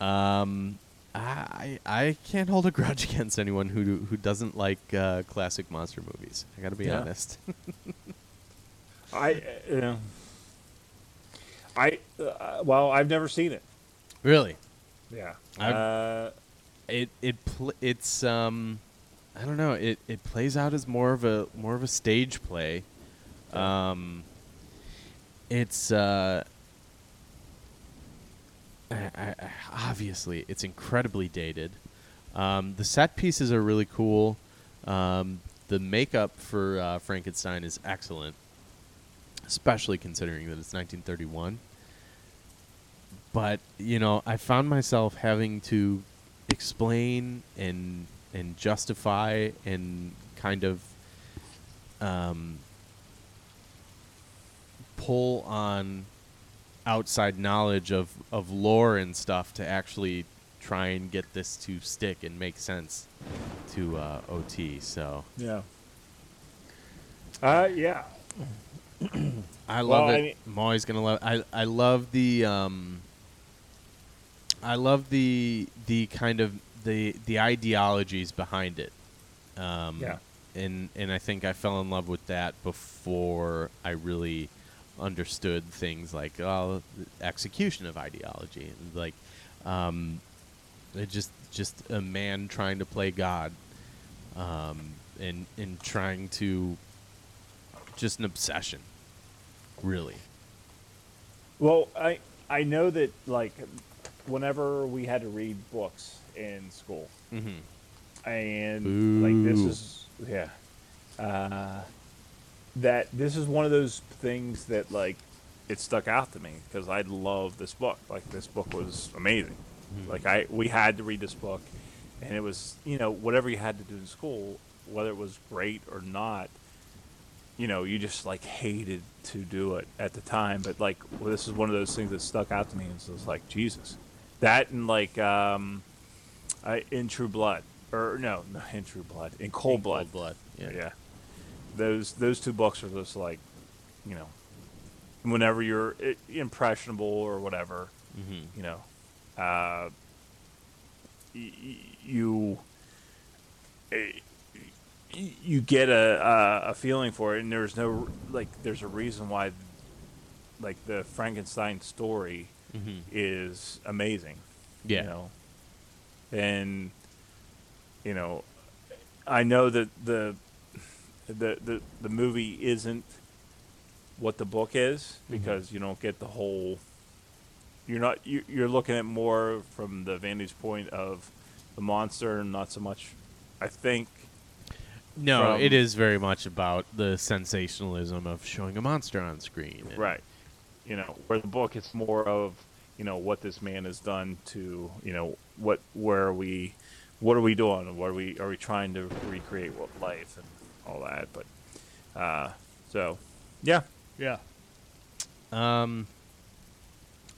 um, I I can't hold a grudge against anyone who who doesn't like uh, classic monster movies. I gotta be Yeah. honest. I, uh, I, uh, well, I've never seen it. really, Yeah. I've- Uh, it it pl- it's um, I don't know. It it plays out as more of a more of a stage play. Um, it's uh, I, I, obviously it's incredibly dated. Um, the set pieces are really cool. Um, the makeup for uh, Frankenstein is excellent, especially considering that it's 1931. But you know, I found myself having to explain and and justify and kind of um, pull on outside knowledge of, of lore and stuff to actually try and get this to stick and make sense to uh, OT. So yeah. Uh, yeah. I love Well, I it. mean- I'm always gonna love. I I love the um. I love the the kind of the the ideologies behind it. Um, Yeah. And and I think I fell in love with that before I really understood things like oh, execution of ideology and like um, it just just a man trying to play God, um, and and trying to just an obsession, really. Well, I I know that like whenever we had to read books in school, Mm-hmm. and like this is yeah, uh, that this is one of those things that like it stuck out to me because I love this book. Like this book was amazing. Like I we had to read this book, and it was you know whatever you had to do in school, whether it was great or not. You know, you just like hated to do it at the time, but like well, this is one of those things that stuck out to me. And so it's like Jesus, that and like um, I, in True Blood, or no, not in True Blood, in Cold Blood. Cold blood. Yeah. Yeah. Those those two books are just like, you know, whenever you're impressionable or whatever, Mm-hmm. you know, uh, y- y- you eh, you get a, a a feeling for it, and there's no like there's a reason why, like the Frankenstein story Mm-hmm. is amazing Yeah. you know and you know i know that the the the, the movie isn't what the book is because you don't get the whole you're not you, you're looking at more from the vantage point of the monster and not so much i think No, it is very much about the sensationalism of showing a monster on screen. and- right you know where the book it's more of you know what this man has done to you know what where are we what are we doing what are we are we trying to recreate what life and all that but uh so yeah Yeah. Um,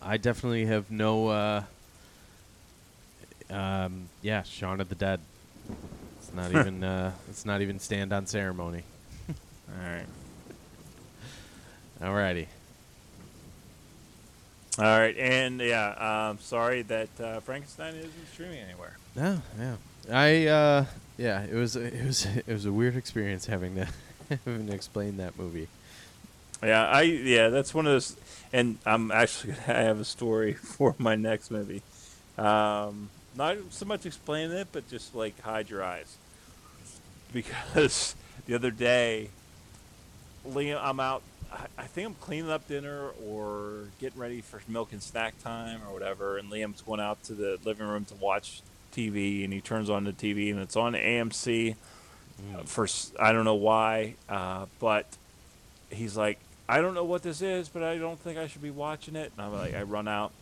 I definitely have no. Uh, um, yeah, Shaun of the Dead. It's not even. Uh, it's not even stand on ceremony. all right Alrighty. All right and yeah um sorry that uh, frankenstein isn't streaming anywhere No, yeah. I. Uh, yeah, it was. It was. It was a weird experience having to having to explain that movie. yeah i yeah that's one of those and i'm actually gonna have a story for my next movie um not so much explaining it but just like hide your eyes because the other day liam i'm out I, I think i'm cleaning up dinner or getting ready for milk and snack time or whatever and liam's going out to the living room to watch tv and he turns on the tv and it's on amc uh, for i don't know why uh, but he's like, I don't know what this is, but I don't think I should be watching it. And I'm like, I run out.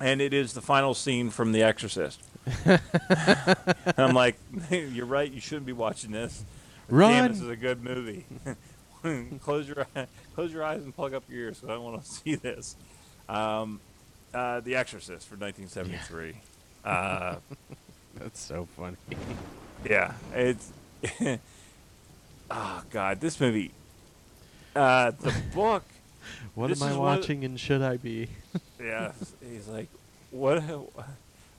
And it is the final scene from The Exorcist. I'm like, you're right. You shouldn't be watching this. Damn, Run! this is a good movie. close your close your eyes and plug up your ears. 'cause I don't want to see this. Um, uh, the Exorcist for 1973. Uh, That's so funny. yeah, it's. oh God, this movie. Uh, the book. What am I is one of- watching and should I be? Yeah, he's like, what?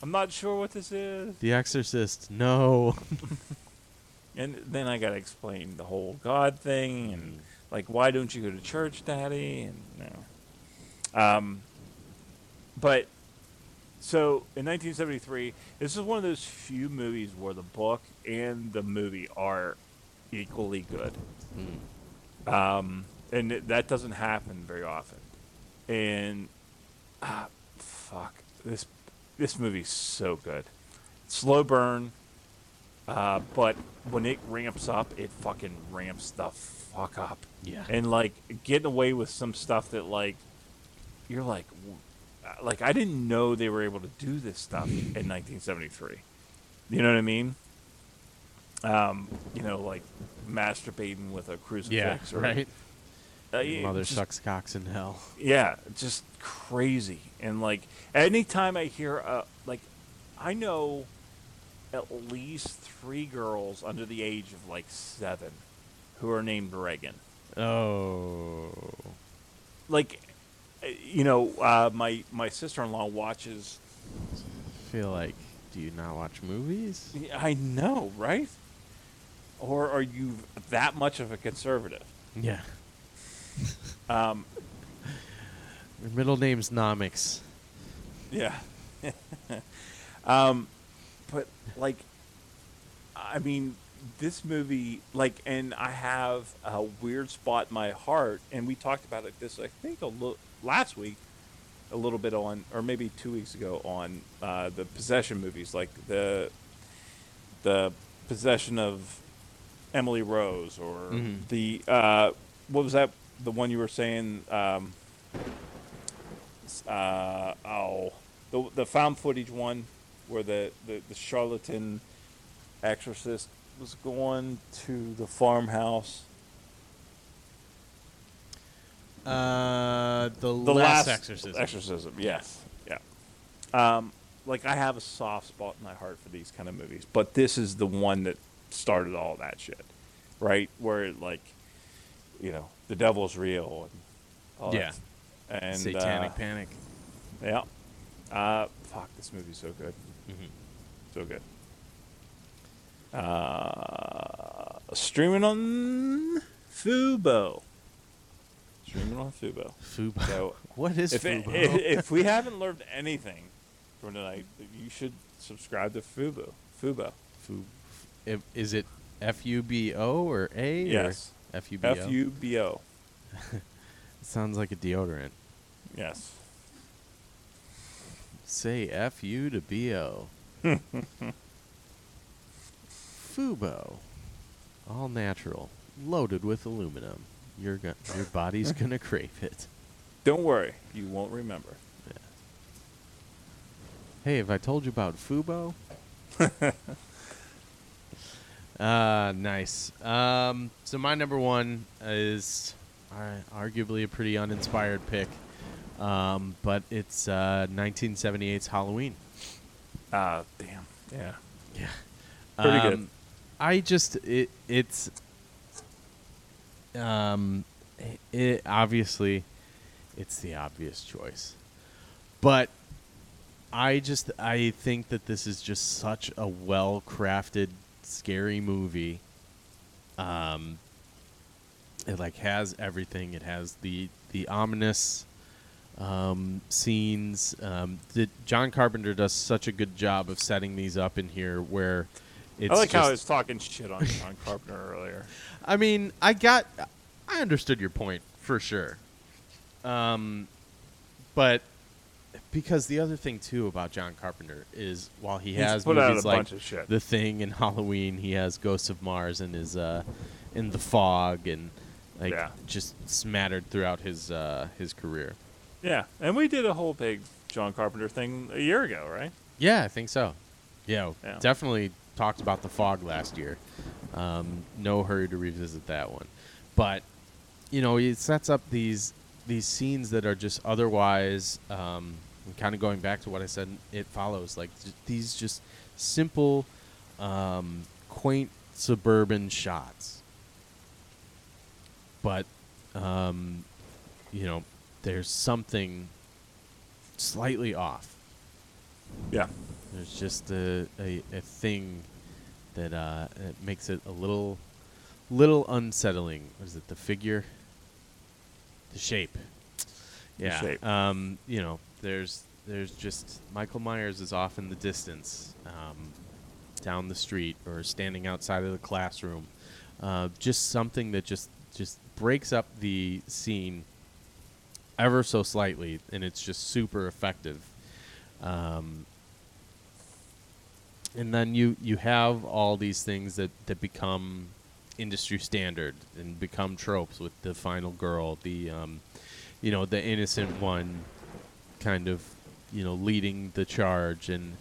I'm not sure what this is. The Exorcist. No. And then I gotta explain the whole God thing and like why don't you go to church, Daddy? And no. Um but so in 1973, this is one of those few movies where the book and the movie are equally good. Um, and it, that doesn't happen very often. And ah, fuck this this movie's so good. Slow burn, uh, but when it ramps up, it fucking ramps the fuck up. Yeah. And like getting away with some stuff that like you're like uh, like I didn't know they were able to do this stuff in 1973. You know what I mean? Um, you know, like masturbating with a yeah. crucifix, or, Right. uh, Mother just- sucks cocks in hell. yeah, just crazy. And like anytime I hear uh like I know at least three girls under the age of like seven who are named Reagan. Oh. Like you know, uh, my my sister in law watches feel like, do you not watch movies? I know, right? Or are you that much of a conservative? Yeah. Um, Your middle name's Nomics. Yeah. um, but like, I mean, this movie, like, and I have a weird spot in my heart, and we talked about it this, I think, a little last week, a little bit on, or maybe two weeks ago on uh, the possession movies, like the the possession of Emily Rose, or Mhm. the uh, what was that? The one you were saying. Um, uh, oh, the the found footage one where the, the, the charlatan exorcist was going to the farmhouse. Uh, the, The last, last exorcism. Exorcism, yes, yeah. Um, like I have a soft spot in my heart for these kind of movies, but this is the one that started all that shit, right? Where like, you know, the devil's real and all Yeah. that. And Satanic uh, Panic. Yeah. Uh, fuck, this movie's so good. Mhm. So good. Uh, streaming on Fubo. Streaming on Fubo. Fubo. So what is if, Fubo? if, if we haven't learned anything from tonight, you should subscribe to Fubo. Fubo. Fu- if- is it F U B O or A? Yes. F U B O. F U B O. Sounds like a deodorant. Yes. Say F U to B O. Fubo. All natural. Loaded with aluminum. Your, go- your body's going to crave it. Don't worry, you won't remember. Hey, have I told you about Fubo? uh, nice. Um, so my number one is uh, arguably a pretty uninspired pick, um, but it's uh, 1978's Halloween. Ah, damn. Yeah. Yeah, Pretty good. I just it it's um it, it obviously it's the obvious choice, but I just I think that this is just such a well crafted scary movie. Um, it like has everything. It has the the ominous um, scenes. Um, the, John Carpenter does such a good job of setting these up in here where it's I like how I was talking shit on John Carpenter earlier. I mean, I got, I understood your point for sure. Um, but because the other thing too about John Carpenter is while he He's has put out movies a like bunch of shit. The Thing and Halloween, he has Ghosts of Mars and his uh, in the Fog and like Yeah. just smattered throughout his uh, his career. Yeah, and we did a whole big John Carpenter thing a year ago, right? Yeah, I think so. Yeah, Yeah. definitely talked about the fog last year. Um, no hurry to revisit that one, but you know, it sets up these these scenes that are just otherwise um, kind of going back to what I said. It follows like j- these just simple, um, quaint suburban shots, but um, you know, there's something slightly off. Yeah. There's just a, a, a thing that uh, it makes it a little little unsettling. What is it? The figure, the shape. Yeah. shape. Um, you know, there's there's just Michael Myers is off in the distance, um, down the street or standing outside of the classroom. Uh, just something that just just breaks up the scene ever so slightly, and it's just super effective. Um, and then you you have all these things that that become industry standard and become tropes with the final girl, the um, you know the innocent one, kind of you know leading the charge, and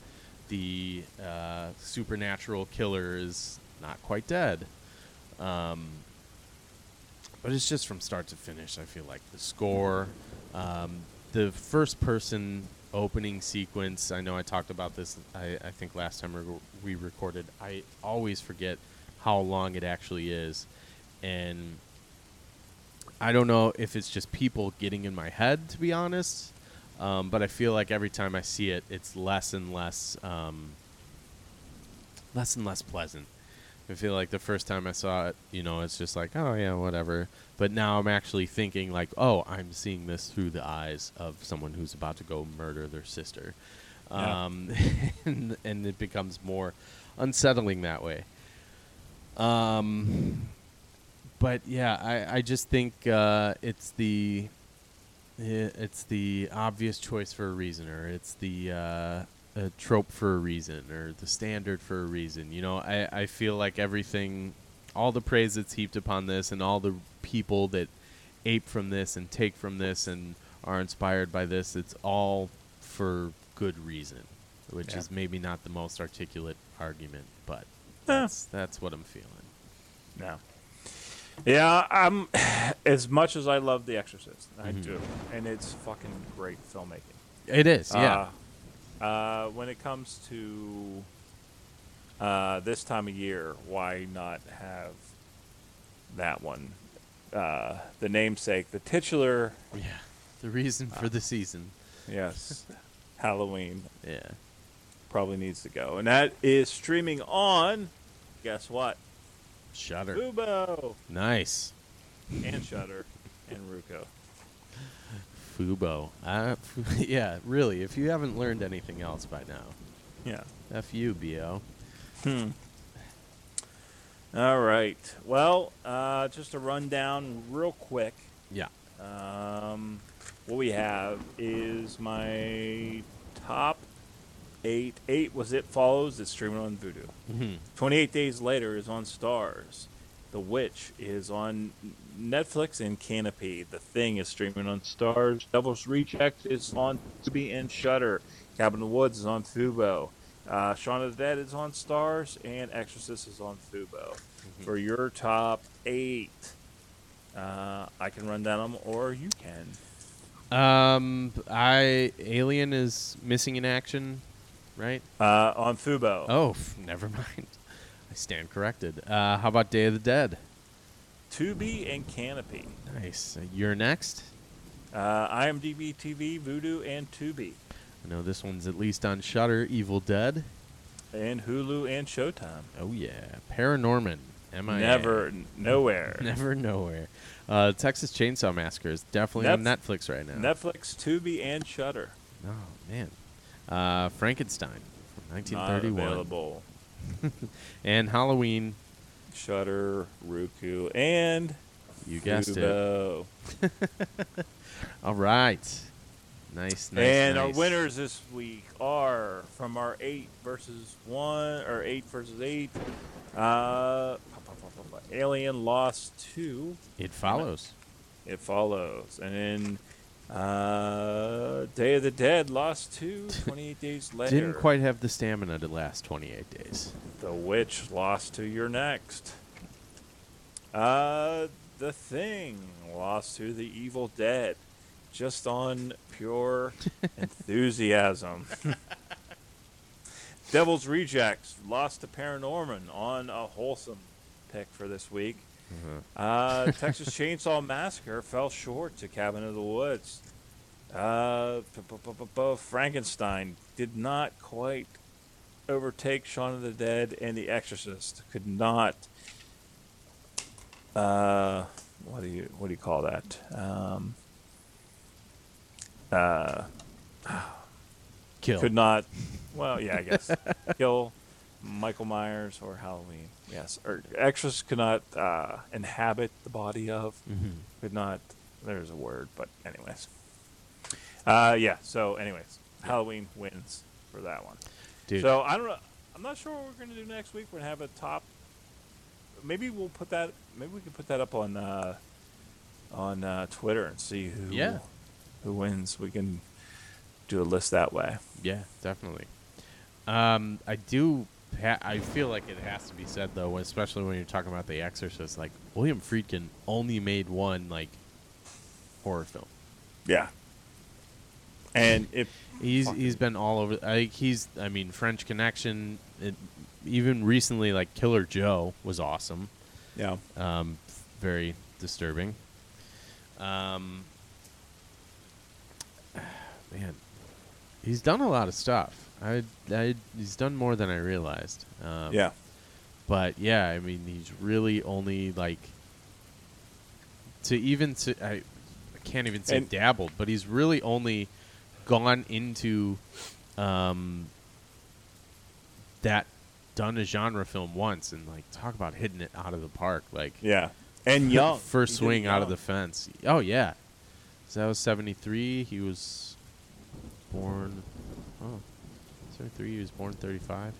the uh, supernatural killer is not quite dead. Um, but it's just from start to finish. I feel like the score, um, the first person opening sequence. I know I talked about this. I, I think last time we- recorded. I always forget how long it actually is, and I don't know if it's just people getting in my head. To be honest, um, but I feel like every time I see it, it's less and less, um, less and less pleasant. I feel like the first time I saw it, you know, it's just like, oh yeah, whatever. But now I'm actually thinking like, oh, I'm seeing this through the eyes of someone who's about to go murder their sister, Yeah. um, and and it becomes more unsettling that way. Um, but yeah, I I just think uh, it's the it's the obvious choice for a reason, or it's the uh, a trope for a reason, or the standard for a reason. You know, I, I feel like everything, all the praise that's heaped upon this, and all the people that ape from this and take from this and are inspired by this, it's all for good reason, which Yeah. is maybe not the most articulate argument, but Yeah. that's that's what I'm feeling. No. Yeah, I'm. As much as I love The Exorcist, I Mhm. do, and it's fucking great filmmaking. It is, yeah. Uh, uh, when it comes to uh, this time of year, why not have that one? Uh, the namesake, the titular, yeah. The reason for the season. yes, Halloween Yeah. probably needs to go, and that is streaming on. Guess what? Shudder. Fubo Nice. and Shudder and Roku. Fubo. Uh, yeah, really. If you haven't learned anything else by now, Yeah. F you, BO. Hmm. All right. Well, uh, just a rundown, real quick. Yeah. Um, what we have is my top eight. Eight was It Follows. It's streaming on Vudu. hmm 28 Days Later is on Starz. The Witch is on Netflix and Kanopy. The Thing is streaming on Starz. Devil's Reject is on Tubi and Shudder. Cabin in the Woods is on Fubo. Uh, Shaun of the Dead is on Starz, and Exorcist is on Fubo. For your top eight, uh, I can run down them, or you can. Um, I Alien is missing in action, right? Uh, on Fubo. Oh, f- never mind. I stand corrected. Uh, how about Day of the Dead? Tubi and Kanopy. Nice. Uh, you're next. Uh, IMDb TV, Vudu, and Tubi. I know this one's at least on Shudder. Evil Dead. And Hulu and Showtime. Oh yeah. Paranorman. MIA. Never, nowhere. Never nowhere. Uh, Texas Chainsaw Massacre is definitely on Netflix right now. Netflix, Tubi, and Shudder. Oh man. Uh, Frankenstein from Not 1931 available. and Halloween. Shudder, Roku, and You guessed it. All right. Nice, nice. and our winners this week are from our eight versus one or eight versus eight. Uh, Alien lost two. It follows. It follows, and then uh, Day of the Dead lost two. Twenty-eight days later, Didn't quite have the stamina to last 28 days. The Witch lost to You're Next. Uh, The Thing lost to The Evil Dead, just on pure enthusiasm. Devil's Rejects lost to Paranorman on a wholesome pick for this week. Uh, Texas Chainsaw Massacre fell short to Cabin of the Woods. Uh, Frankenstein did not quite overtake Shaun of the Dead and The Exorcist. Could not. Uh, what do you what do you call that? Um, uh, Kill. could not. Well, yeah, I guess kill Michael Myers or Halloween. Yes, or extras could not uh, inhabit the body of. Mhm. Could not. There's a word, but anyways. Uh, yeah. So, anyways, Halloween wins for that one. Dude. So I don't know. I'm not sure what we're gonna do next week. We're gonna have a top. Maybe we'll put that. Maybe we can put that up on uh, on uh, Twitter and see who Yeah. who wins. We can do a list that way. Yeah, definitely. Um, I do. Ha- I feel like it has to be said though, especially when you're talking about The Exorcist. Like William Friedkin only made one like horror film. Yeah. And if He's he's been all over. Like he's. I mean, French Connection. It, even recently, like Killer Joe was awesome. yeah, Um, very disturbing. Um, man, he's done a lot of stuff. I, I he's done more than I realized. Um, yeah, but yeah, I mean, he's really only like to even to I, I can't even say And- dabbled, but he's really only gone into um that done a genre film once and like talk about hitting it out of the park like yeah, and young. first He swing out of the fence. Oh yeah. So that was 73 he was born oh 73 he was born 35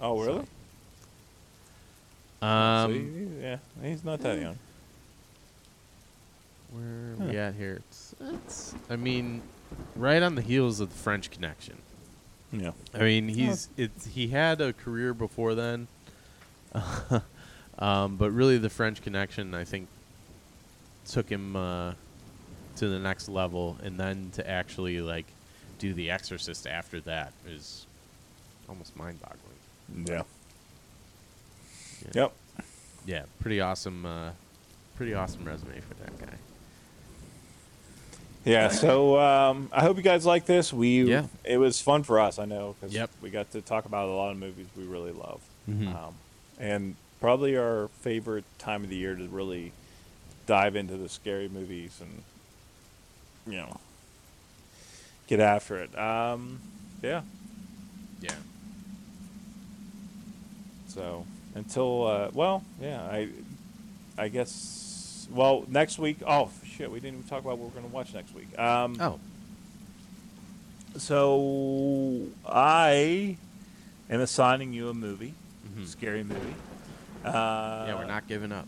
Oh, really? um So he- yeah, he's not that young. Where are we at here? It's, it's, I mean, right on the heels of the French Connection. Yeah, I mean, he's it's he had a career before then, um, but really the French Connection, I think, took him uh, to the next level, and then to actually like do The Exorcist after that is almost mind-boggling. yeah, Yeah. yep. Yeah, pretty awesome. Uh, pretty awesome resume for that guy. Yeah, so um, I hope you guys like this. We Yeah. it was fun for us, I know, because Yep. we got to talk about a lot of movies we really love, Mhm. um, and probably our favorite time of the year to really dive into the scary movies and you know get after it. Um, yeah, Yeah. So until uh, well, yeah, I I guess well next week. Oh shit, we didn't even talk about what we're gonna watch next week. Um, Oh. So I am assigning you a movie, Mhm. scary movie. Uh, yeah, we're not giving up.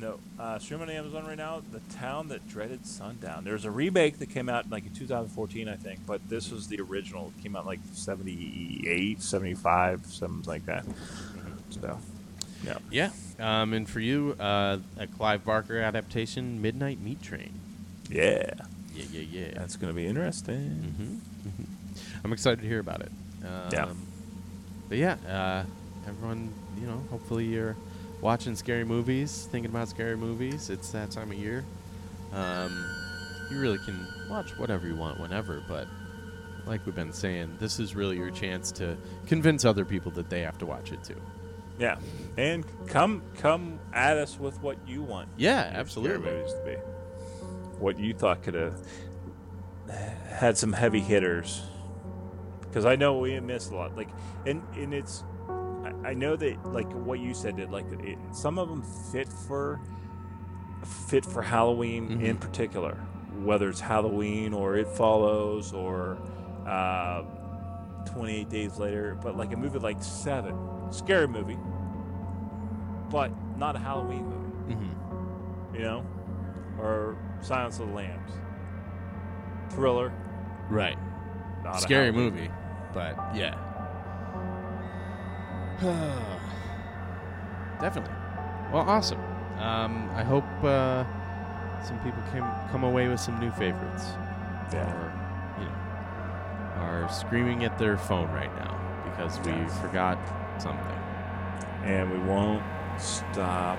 No, uh, stream on Amazon right now. The Town That Dreaded Sundown. There's a remake that came out like in 2014, I think, but this was the original. It came out like 78, 75, something like that. So, yeah. Yeah. Um, and for you, uh, a Clive Barker adaptation, Midnight Meat Train. Yeah. Yeah, yeah, yeah. That's going to be interesting. hmm I'm excited to hear about it. Um, Yeah. But yeah, uh, everyone, you know, hopefully you're watching scary movies, thinking about scary movies. It's that time of year. Um, you really can watch whatever you want whenever, but like we've been saying, this is really your chance to convince other people that they have to watch it too. Yeah. And come come at us with what you want. Yeah, absolutely. movies to be. What you thought could have had some heavy hitters. Because I know we missed a lot. Like, and and it's, I, know that like what you said did like it, some of them fit for, fit for Halloween in Mhm. particular. Whether it's Halloween or It Follows or, uh, Twenty Eight Days Later, but like a movie like Seven, scary movie, but not a Halloween movie hmm you know, or Silence of the Lambs. Thriller, Right. not a Scary movie, but yeah. Definitely. Well, awesome. Um, I hope uh, some people can come away with some new favorites. Yeah. Or, you know, are screaming at their phone right now because we Yes. forgot something. And we won't stop